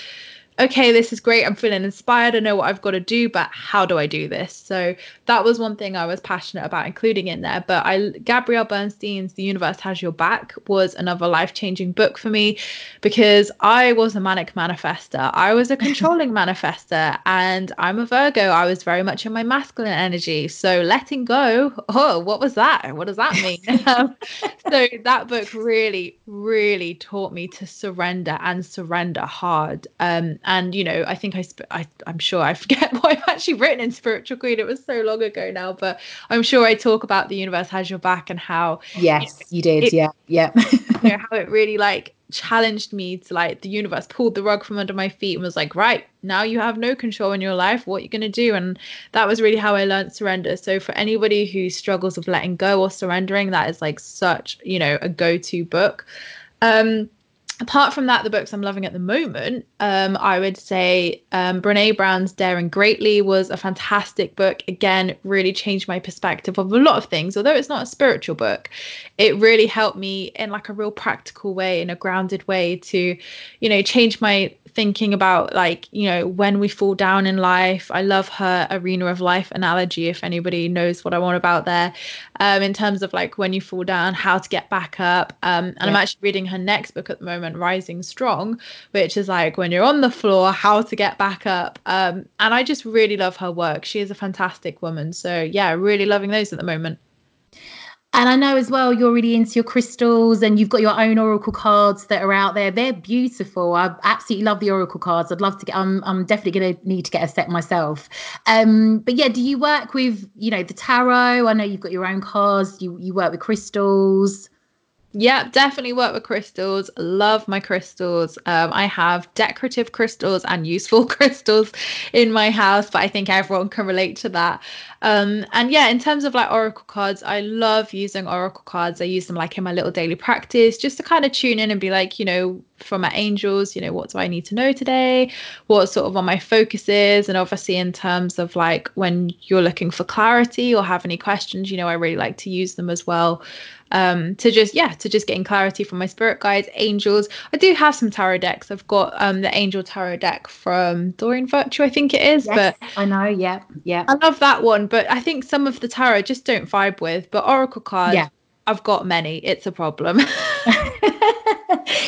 Speaker 2: okay, this is great. I'm feeling inspired. I know what I've got to do, but how do I do this? So that was one thing I was passionate about including in there. But I Gabrielle Bernstein's The Universe Has Your Back was another life-changing book for me because I was a manic manifester. I was a controlling manifester and I'm a Virgo. I was very much in my masculine energy. So letting go, oh, what was that? What does that mean? um, so that book really, really taught me to surrender and surrender hard. Um, and you know i think I, sp- I i'm sure i forget what i've actually written in spiritual queen. It was so long ago now but i'm sure i talk about the universe has your back and how
Speaker 1: yes you, know, you did. it, yeah yeah.
Speaker 2: you know, how it really like challenged me to like the universe pulled the rug from under my feet and was like right now you have no control in your life. What you're going to do? And that was really how i learned surrender. So for anybody who struggles with letting go or surrendering that is like such you know a go-to book. Um apart from that, the books I'm loving at the moment, um, I would say um, Brene Brown's Daring Greatly was a fantastic book. Again, really changed my perspective of a lot of things. Although it's not a spiritual book, it really helped me in like a real practical way, in a grounded way to, you know, change my thinking about like you know when we fall down in life i love her arena of life analogy if anybody knows what i want about there um, in terms of like when you fall down how to get back up. Um, and yeah. i'm actually reading her next book at the moment rising strong which is like when you're on the floor how to get back up. Um, and i just really love her work. She is a fantastic woman. So yeah really loving those at the moment
Speaker 1: and I know as well you're really into your crystals and you've got your own oracle cards that are out there. They're beautiful. I absolutely love the oracle cards. I'd love to get I'm I'm definitely gonna need to get a set myself. Um but yeah, do you work with, you know, the tarot? I know you've got your own cards, you you work with crystals.
Speaker 2: Yeah, definitely work with crystals. Love my crystals. Um, I have decorative crystals and useful crystals in my house, but I think everyone can relate to that. Um, and yeah, in terms of like oracle cards, I love using oracle cards. I use them like in my little daily practice just to kind of tune in and be like, you know, from my angels, you know, what do I need to know today? What sort of are my focuses? And obviously, in terms of like when you're looking for clarity or have any questions, you know, I really like to use them as well um, to just yeah to just getting clarity from my spirit guides angels. I do have some tarot decks. I've got um, the angel tarot deck from Doreen Virtue i think it is yes,
Speaker 1: but i know. Yeah yeah
Speaker 2: i love that one but i think some of the tarot just don't vibe with but oracle cards yeah I've got many. It's a problem.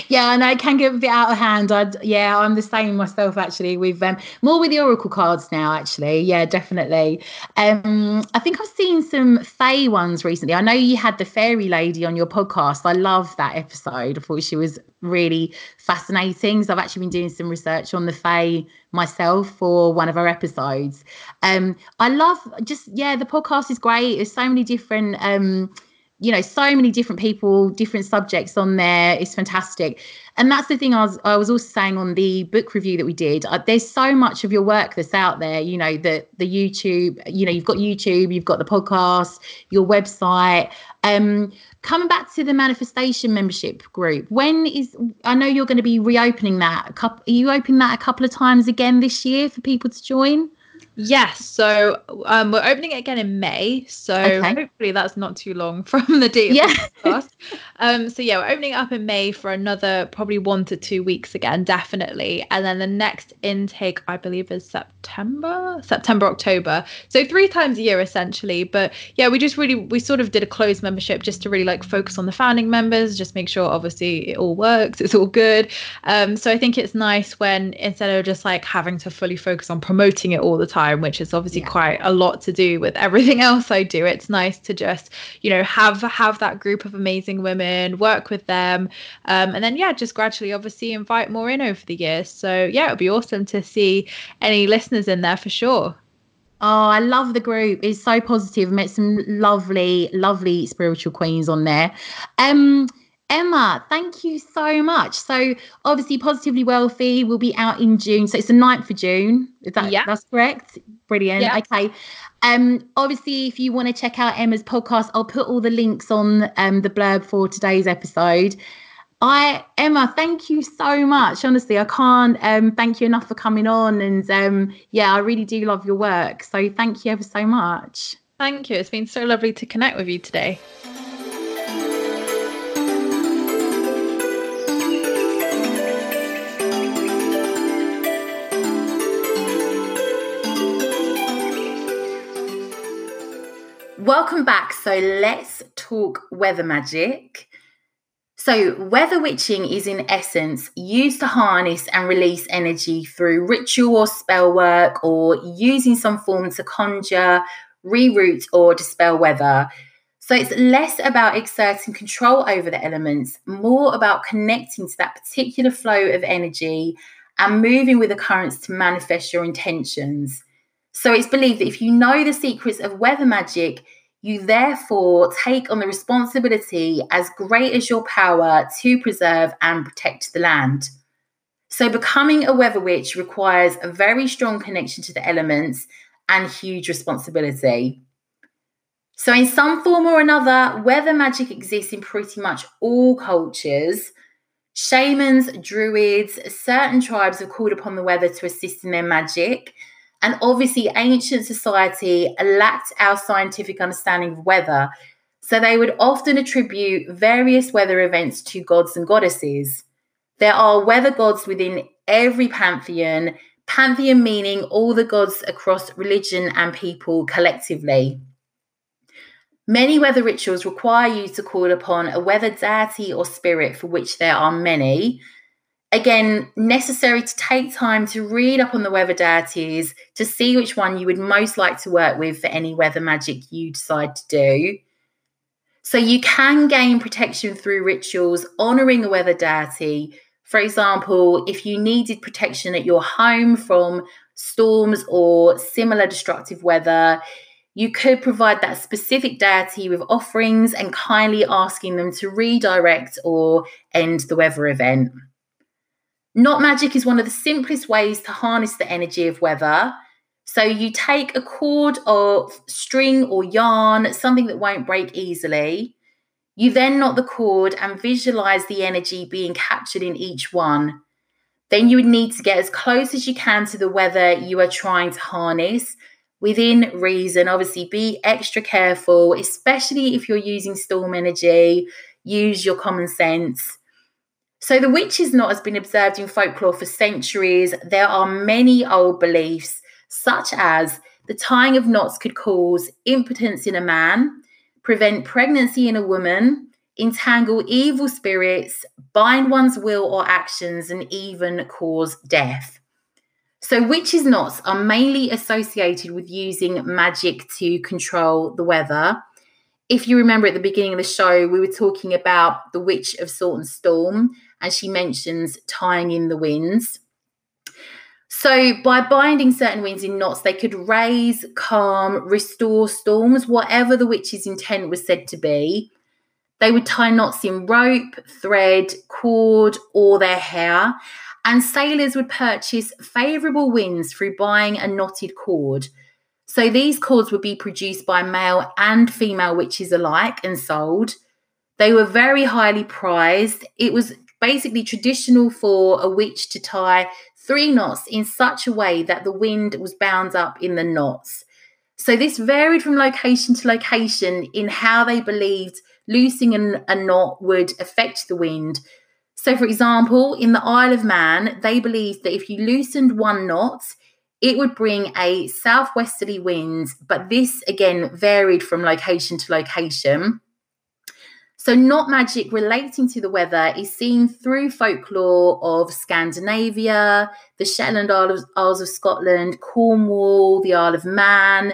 Speaker 1: yeah, and I can get a bit out of hand. I'd yeah, I'm the same myself actually. With um more with the oracle cards now, actually. Yeah, definitely. Um, I think I've seen some Fae ones recently. I know you had the fairy lady on your podcast. I love that episode. I thought she was really fascinating. So I've actually been doing some research on the Fae myself for one of our episodes. Um, I love just yeah, the podcast is great. There's so many different um you know so many different people different subjects on there. It's fantastic. And that's the thing i was i was also saying on the book review that we did. Uh, there's so much of your work that's out there you know the the youtube you know you've got youtube you've got the podcast your website. Um coming back to the manifestation membership group when is i know you're going to be reopening that a couple are you opening that a couple of times again this year for people to join
Speaker 2: Yes, so um, we're opening it again in May. So okay. hopefully that's not too long from the date. Yeah. um, so yeah, we're opening it up in May for another probably one to two weeks again, definitely. And then the next intake, I believe, is September, September, October. So three times a year essentially. But yeah, we just really we sort of did a closed membership just to really like focus on the founding members, just make sure obviously it all works, it's all good. Um, so I think it's nice when instead of just like having to fully focus on promoting it all the time time, which is obviously yeah. quite a lot to do with everything else I do. It's nice to just, you know, have have that group of amazing women, work with them, um, and then yeah, just gradually obviously invite more in over the years. So yeah, it would be awesome to see any listeners in there for sure.
Speaker 1: Oh, I love the group. It's so positive. I met some lovely, lovely spiritual queens on there. Um, Emma, thank you so much. So obviously Positively Wealthy will be out in June. So it's the 9th of June. Is that yeah. that's correct? Brilliant. Yeah. Okay. Um, obviously, if you want to check out Emma's podcast, I'll put all the links on um, the blurb for today's episode. I Emma, thank you so much. Honestly, I can't um, thank you enough for coming on. And um, yeah, I really do love your work. So thank you ever so much.
Speaker 2: Thank you. It's been so lovely to connect with you today.
Speaker 1: Welcome back. So let's talk weather magic. So, weather witching is in essence used to harness and release energy through ritual or spell work or using some form to conjure, reroute, or dispel weather. So, it's less about exerting control over the elements, more about connecting to that particular flow of energy and moving with the currents to manifest your intentions. So it's believed that if you know the secrets of weather magic, you therefore take on the responsibility as great as your power to preserve and protect the land. So, becoming a weather witch requires a very strong connection to the elements and huge responsibility. So, in some form or another, weather magic exists in pretty much all cultures. Shamans, druids, certain tribes have called upon the weather to assist in their magic. And obviously, ancient society lacked our scientific understanding of weather. So they would often attribute various weather events to gods and goddesses. There are weather gods within every pantheon, pantheon meaning all the gods across religion and people collectively. Many weather rituals require you to call upon a weather deity or spirit, for which there are many, Again, necessary to take time to read up on the weather deities to see which one you would most like to work with for any weather magic you decide to do. So you can gain protection through rituals honoring a weather deity. For example, if you needed protection at your home from storms or similar destructive weather, you could provide that specific deity with offerings and kindly asking them to redirect or end the weather event. Knot magic is one of the simplest ways to harness the energy of weather. So you take a cord of string or yarn, something that won't break easily. You then knot the cord and visualize the energy being captured in each one. Then you would need to get as close as you can to the weather you are trying to harness within reason. Obviously, be extra careful, especially if you're using storm energy. Use your common sense. So the witch's knot has been observed in folklore for centuries. There are many old beliefs, such as the tying of knots could cause impotence in a man, prevent pregnancy in a woman, entangle evil spirits, bind one's will or actions, and even cause death. So, witches' knots are mainly associated with using magic to control the weather. If you remember at the beginning of the show, we were talking about the Witch of Salt and Storm, and she mentions tying in the winds. So, by binding certain winds in knots, they could raise, calm, restore storms, whatever the witch's intent was said to be. They would tie knots in rope, thread, cord, or their hair. And sailors would purchase favourable winds through buying a knotted cord. So these cords would be produced by male and female witches alike and sold. They were very highly prized. It was basically traditional for a witch to tie three knots in such a way that the wind was bound up in the knots. So this varied from location to location in how they believed loosing a, knot would affect the wind. So, for example, in the Isle of Man, they believed that if you loosened one knot, it would bring a southwesterly wind, but this again varied from location to location. So, knot magic relating to the weather is seen through folklore of Scandinavia, the Shetland Isles, Isles of Scotland, Cornwall, the Isle of Man.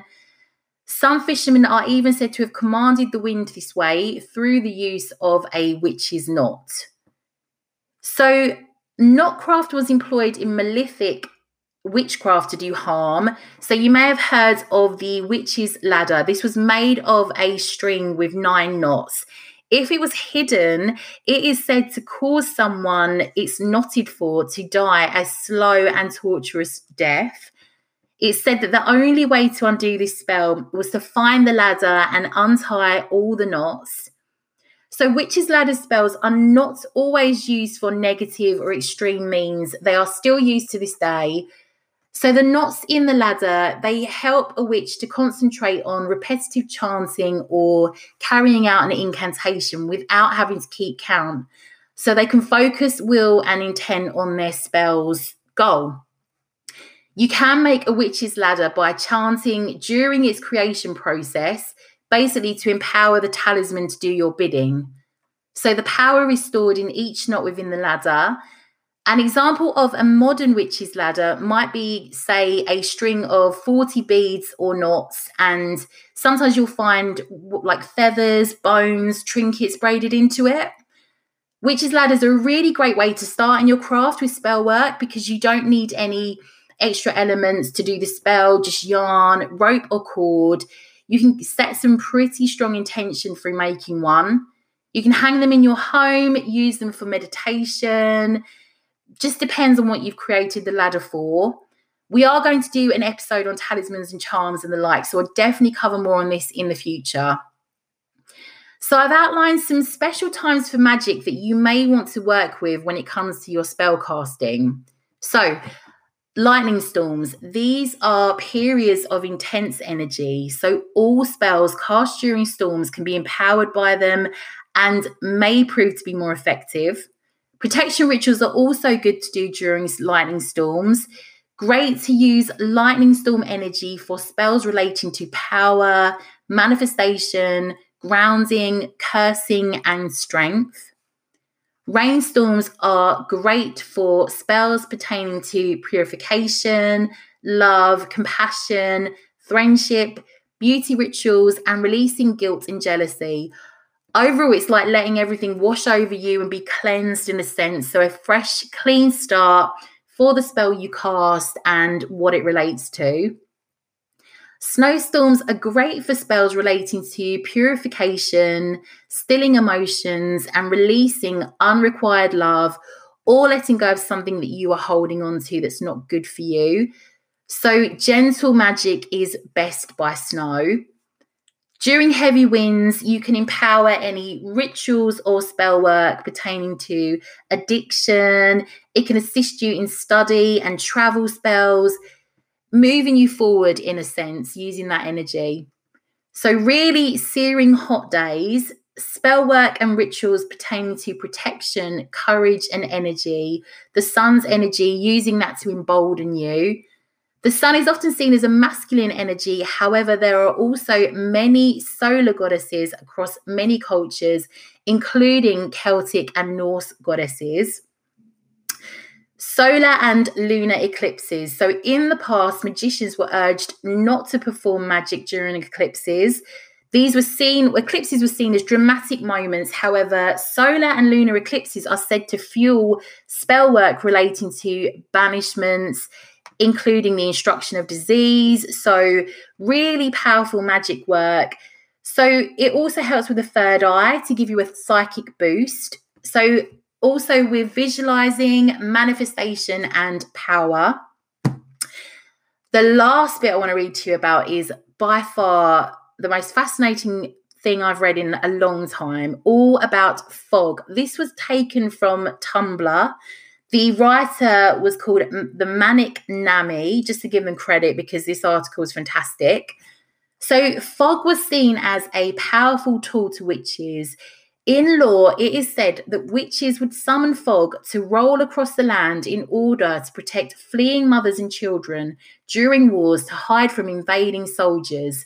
Speaker 1: Some fishermen are even said to have commanded the wind this way through the use of a witch's knot. So, knotcraft was employed in malefic witchcraft to do harm. So, you may have heard of the witch's ladder. This was made of a string with nine knots. If it was hidden, it is said to cause someone it's knotted for to die a slow and torturous death. It's said that the only way to undo this spell was to find the ladder and untie all the knots. So, witches' ladder spells are not always used for negative or extreme means. They are still used to this day. So the knots in the ladder, they help a witch to concentrate on repetitive chanting or carrying out an incantation without having to keep count. So they can focus will and intent on their spell's goal. You can make a witch's ladder by chanting during its creation process, basically to empower the talisman to do your bidding. So the power is stored in each knot within the ladder, an example of a modern witch's ladder might be, say, a string of 40 beads or knots, and sometimes you'll find like feathers, bones, trinkets braided into it. Witch's ladders are a really great way to start in your craft with spell work because you don't need any extra elements to do the spell, just yarn, rope, or cord. You can set some pretty strong intention through making one. You can hang them in your home, use them for meditation just depends on what you've created the ladder for. We are going to do an episode on talismans and charms and the like, so I'll definitely cover more on this in the future. So, I've outlined some special times for magic that you may want to work with when it comes to your spell casting. So, lightning storms, these are periods of intense energy. So, all spells cast during storms can be empowered by them and may prove to be more effective. Protection rituals are also good to do during lightning storms. Great to use lightning storm energy for spells relating to power, manifestation, grounding, cursing, and strength. Rainstorms are great for spells pertaining to purification, love, compassion, friendship, beauty rituals, and releasing guilt and jealousy overall it's like letting everything wash over you and be cleansed in a sense. So a fresh clean start for the spell you cast and what it relates to. Snowstorms are great for spells relating to purification stilling emotions and releasing unrequired love or letting go of something that you are holding on to that's not good for you. So gentle magic is best by snow during heavy winds, you can empower any rituals or spell work pertaining to addiction. It can assist you in study and travel spells, moving you forward in a sense, using that energy. So, really searing hot days, spell work and rituals pertaining to protection, courage, and energy, the sun's energy, using that to embolden you The sun is often seen as a masculine energy. However, there are also many solar goddesses across many cultures, including Celtic and Norse goddesses. Solar and lunar eclipses. So, in the past, magicians were urged not to perform magic during eclipses. These were seen, eclipses were seen as dramatic moments. However, solar and lunar eclipses are said to fuel spell work relating to banishments, including the instruction of disease. So, really powerful magic work. So, it also helps with the third eye to give you a psychic boost. So, also with visualizing, manifestation, and power. The last bit I want to read to you about is by far the most fascinating thing I've read in a long time, all about fog. This was taken from Tumblr. The writer was called the Manic Nami, just to give them credit because this article is fantastic. So, fog was seen as a powerful tool to witches. In lore, it is said that witches would summon fog to roll across the land in order to protect fleeing mothers and children during wars to hide from invading soldiers.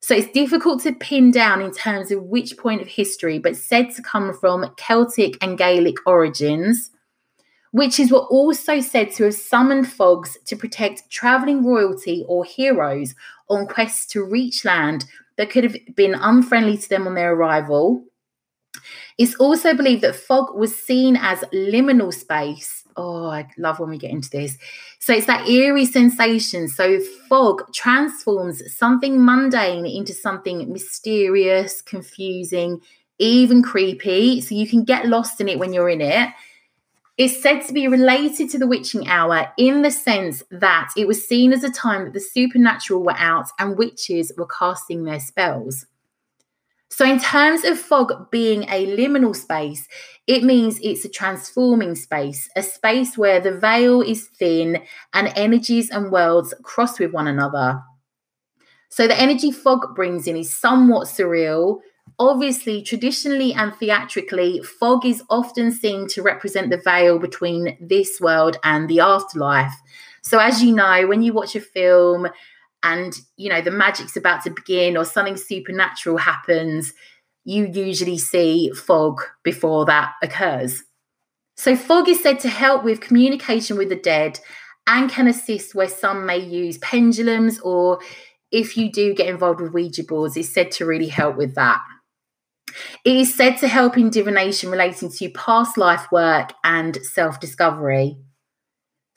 Speaker 1: So it's difficult to pin down in terms of which point of history, but said to come from Celtic and Gaelic origins. Witches were also said to have summoned fogs to protect travelling royalty or heroes on quests to reach land that could have been unfriendly to them on their arrival. It's also believed that fog was seen as liminal space. Oh, I love when we get into this. So it's that eerie sensation. So fog transforms something mundane into something mysterious, confusing, even creepy. So you can get lost in it when you're in it. It's said to be related to the witching hour in the sense that it was seen as a time that the supernatural were out and witches were casting their spells. So, in terms of fog being a liminal space, it means it's a transforming space, a space where the veil is thin and energies and worlds cross with one another. So, the energy fog brings in is somewhat surreal. Obviously, traditionally and theatrically, fog is often seen to represent the veil between this world and the afterlife. So, as you know, when you watch a film and you know the magic's about to begin or something supernatural happens you usually see fog before that occurs so fog is said to help with communication with the dead and can assist where some may use pendulums or if you do get involved with ouija boards it's said to really help with that it is said to help in divination relating to past life work and self discovery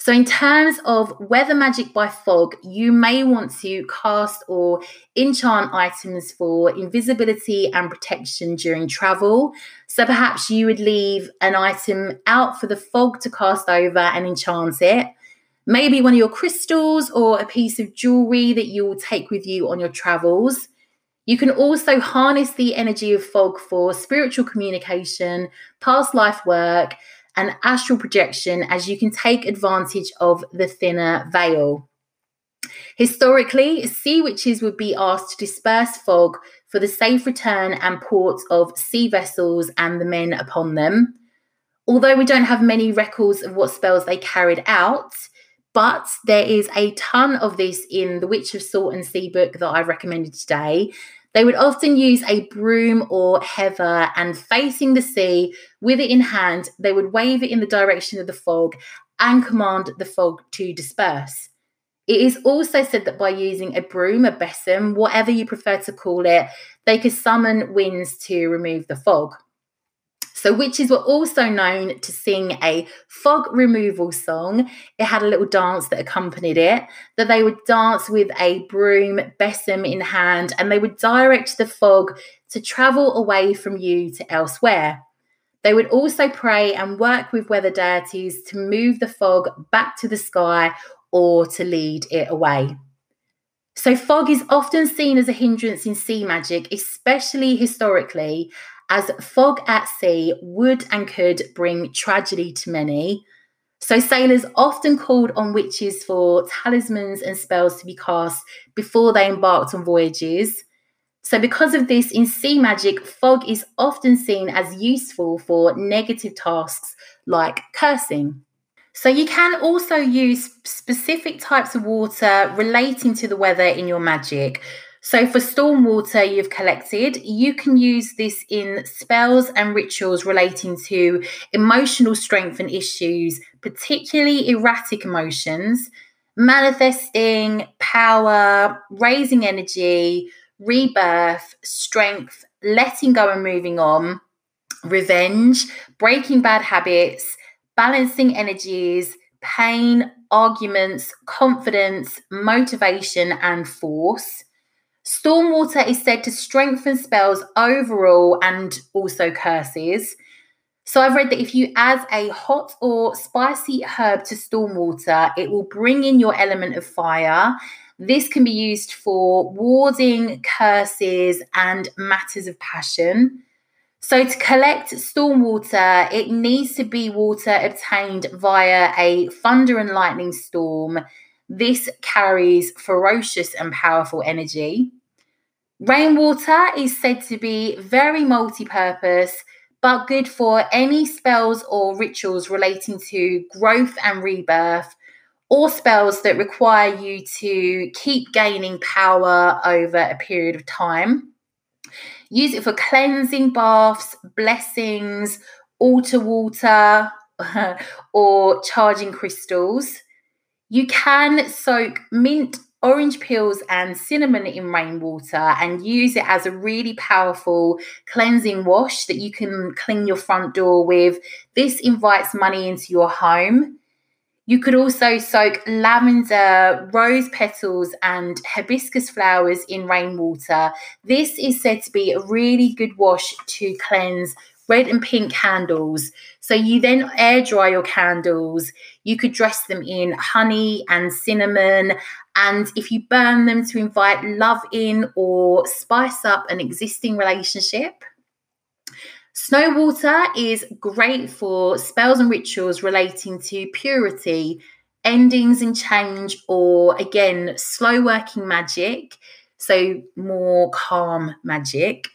Speaker 1: so, in terms of weather magic by fog, you may want to cast or enchant items for invisibility and protection during travel. So, perhaps you would leave an item out for the fog to cast over and enchant it. Maybe one of your crystals or a piece of jewelry that you will take with you on your travels. You can also harness the energy of fog for spiritual communication, past life work, and astral projection as you can take advantage of the thinner veil. Historically, sea witches would be asked to disperse fog for the safe return and port of sea vessels and the men upon them. Although we don't have many records of what spells they carried out, but there is a ton of this in the Witch of Salt and Sea book that I've recommended today. They would often use a broom or heather and facing the sea with it in hand, they would wave it in the direction of the fog and command the fog to disperse. It is also said that by using a broom, a besom, whatever you prefer to call it, they could summon winds to remove the fog. So, witches were also known to sing a fog removal song. It had a little dance that accompanied it, that they would dance with a broom, besom in hand, and they would direct the fog to travel away from you to elsewhere. They would also pray and work with weather deities to move the fog back to the sky or to lead it away. So, fog is often seen as a hindrance in sea magic, especially historically, as fog at sea would and could bring tragedy to many. So, sailors often called on witches for talismans and spells to be cast before they embarked on voyages. So, because of this, in sea magic, fog is often seen as useful for negative tasks like cursing. So you can also use specific types of water relating to the weather in your magic. So for storm water you've collected, you can use this in spells and rituals relating to emotional strength and issues, particularly erratic emotions, manifesting, power, raising energy, rebirth, strength, letting go and moving on, revenge, breaking bad habits, balancing energies, pain, arguments, confidence, motivation, and force. Stormwater is said to strengthen spells overall and also curses. So I've read that if you add a hot or spicy herb to stormwater, it will bring in your element of fire. This can be used for warding, curses, and matters of passion. So, to collect storm water, it needs to be water obtained via a thunder and lightning storm. This carries ferocious and powerful energy. Rainwater is said to be very multi purpose, but good for any spells or rituals relating to growth and rebirth, or spells that require you to keep gaining power over a period of time. Use it for cleansing baths, blessings, altar water, or charging crystals. You can soak mint, orange peels, and cinnamon in rainwater and use it as a really powerful cleansing wash that you can clean your front door with. This invites money into your home. You could also soak lavender, rose petals, and hibiscus flowers in rainwater. This is said to be a really good wash to cleanse red and pink candles. So you then air dry your candles. You could dress them in honey and cinnamon. And if you burn them to invite love in or spice up an existing relationship, Snow water is great for spells and rituals relating to purity, endings and change, or again, slow working magic, so more calm magic.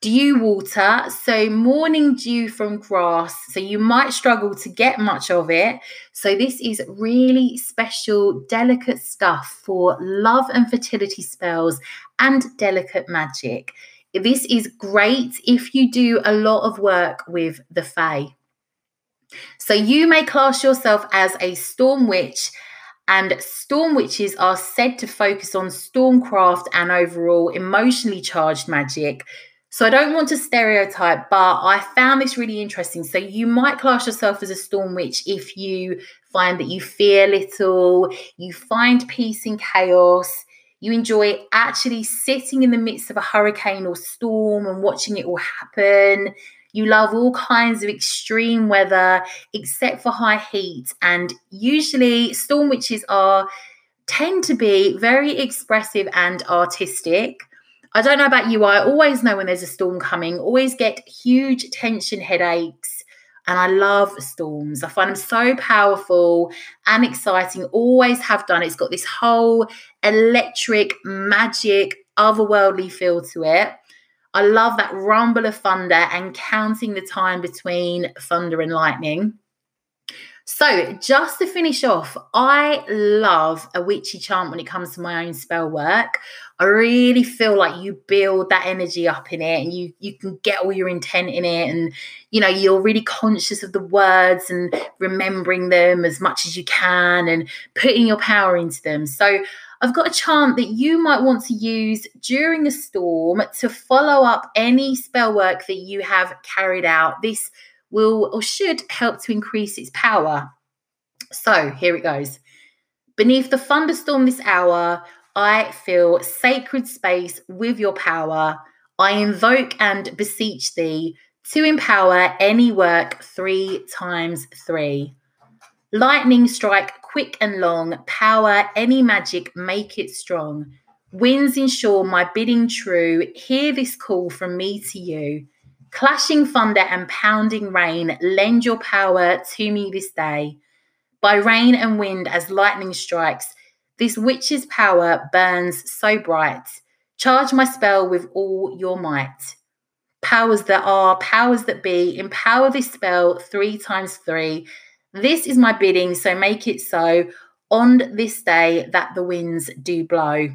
Speaker 1: Dew water, so morning dew from grass, so you might struggle to get much of it. So, this is really special, delicate stuff for love and fertility spells and delicate magic. This is great if you do a lot of work with the Fae. So you may class yourself as a storm witch, and storm witches are said to focus on stormcraft and overall emotionally charged magic. So I don't want to stereotype, but I found this really interesting. So you might class yourself as a storm witch if you find that you fear little, you find peace in chaos, you enjoy actually sitting in the midst of a hurricane or storm and watching it all happen. You love all kinds of extreme weather except for high heat. And usually, storm witches are tend to be very expressive and artistic. I don't know about you, I always know when there's a storm coming, always get huge tension headaches and I love storms. I find them so powerful and exciting. Always have done. It's got this whole electric, magic, otherworldly feel to it. I love that rumble of thunder and counting the time between thunder and lightning. So, just to finish off, I love a witchy chant when it comes to my own spell work. I really feel like you build that energy up in it and you you can get all your intent in it and you know you're really conscious of the words and remembering them as much as you can and putting your power into them. So I've got a chant that you might want to use during a storm to follow up any spell work that you have carried out. This will or should help to increase its power. So here it goes. Beneath the thunderstorm this hour, I feel sacred space with your power. I invoke and beseech thee to empower any work three times three. Lightning strike quick and long, power any magic, make it strong. Winds ensure my bidding true, hear this call from me to you. Clashing thunder and pounding rain, lend your power to me this day. By rain and wind as lightning strikes, this witch's power burns so bright. Charge my spell with all your might. Powers that are, powers that be, empower this spell three times three. This is my bidding, so make it so on this day that the winds do blow.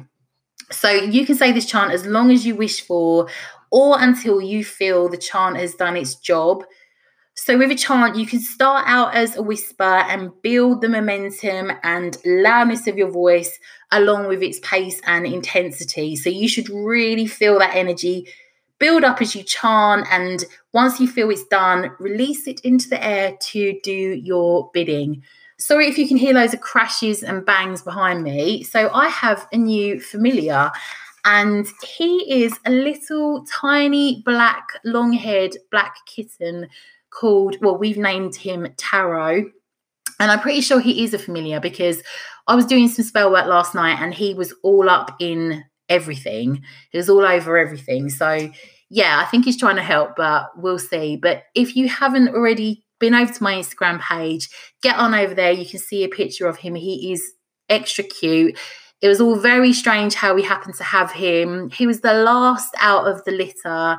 Speaker 1: So you can say this chant as long as you wish for, or until you feel the chant has done its job. So, with a chant, you can start out as a whisper and build the momentum and loudness of your voice along with its pace and intensity. So, you should really feel that energy build up as you chant. And once you feel it's done, release it into the air to do your bidding. Sorry if you can hear loads of crashes and bangs behind me. So, I have a new familiar and he is a little tiny black, long haired black kitten called, well, we've named him Taro. And I'm pretty sure he is a familiar because I was doing some spell work last night and he was all up in everything. He was all over everything. So, yeah, I think he's trying to help, but we'll see. But if you haven't already been over to my Instagram page, get on over there. You can see a picture of him. He is extra cute. It was all very strange how we happened to have him. He was the last out of the litter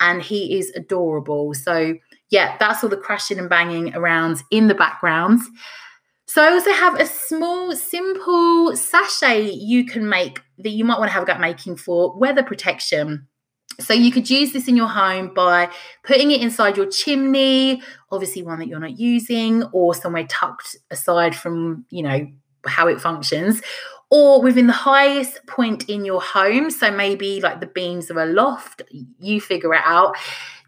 Speaker 1: and he is adorable. So, yeah, that's all the crashing and banging around in the background. So I also have a small, simple sachet you can make that you might want to have a go making for weather protection. So you could use this in your home by putting it inside your chimney, obviously one that you're not using, or somewhere tucked aside from, you know, how it functions, or within the highest point in your home. So maybe like the beams of a loft, you figure it out.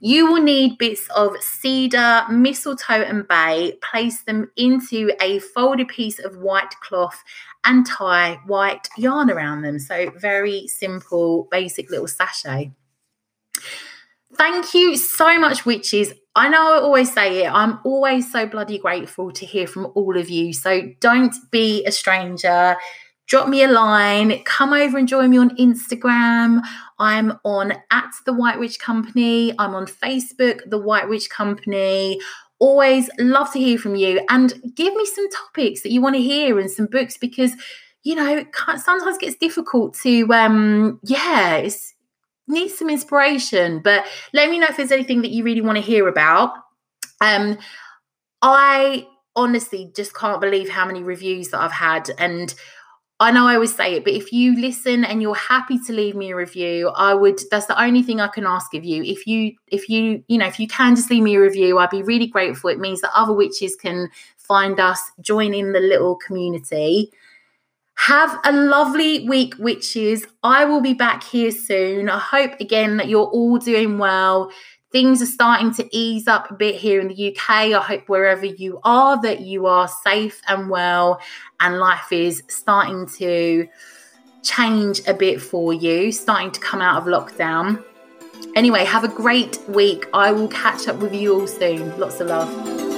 Speaker 1: You will need bits of cedar, mistletoe, and bay. Place them into a folded piece of white cloth and tie white yarn around them. So, very simple, basic little sachet. Thank you so much, witches. I know I always say it. I'm always so bloody grateful to hear from all of you. So don't be a stranger drop me a line, come over and join me on Instagram. I'm on at the White Witch Company. I'm on Facebook, the White Witch Company. Always love to hear from you and give me some topics that you want to hear and some books because you know it sometimes gets difficult to um yeah it's some inspiration but let me know if there's anything that you really want to hear about um i honestly just can't believe how many reviews that i've had and I know I always say it, but if you listen and you're happy to leave me a review, I would that's the only thing I can ask of you. If you if you, you know, if you can just leave me a review, I'd be really grateful. It means that other witches can find us, join in the little community. Have a lovely week, witches. I will be back here soon. I hope again that you're all doing well things are starting to ease up a bit here in the UK. I hope wherever you are that you are safe and well and life is starting to change a bit for you, starting to come out of lockdown. Anyway, have a great week. I will catch up with you all soon. Lots of love.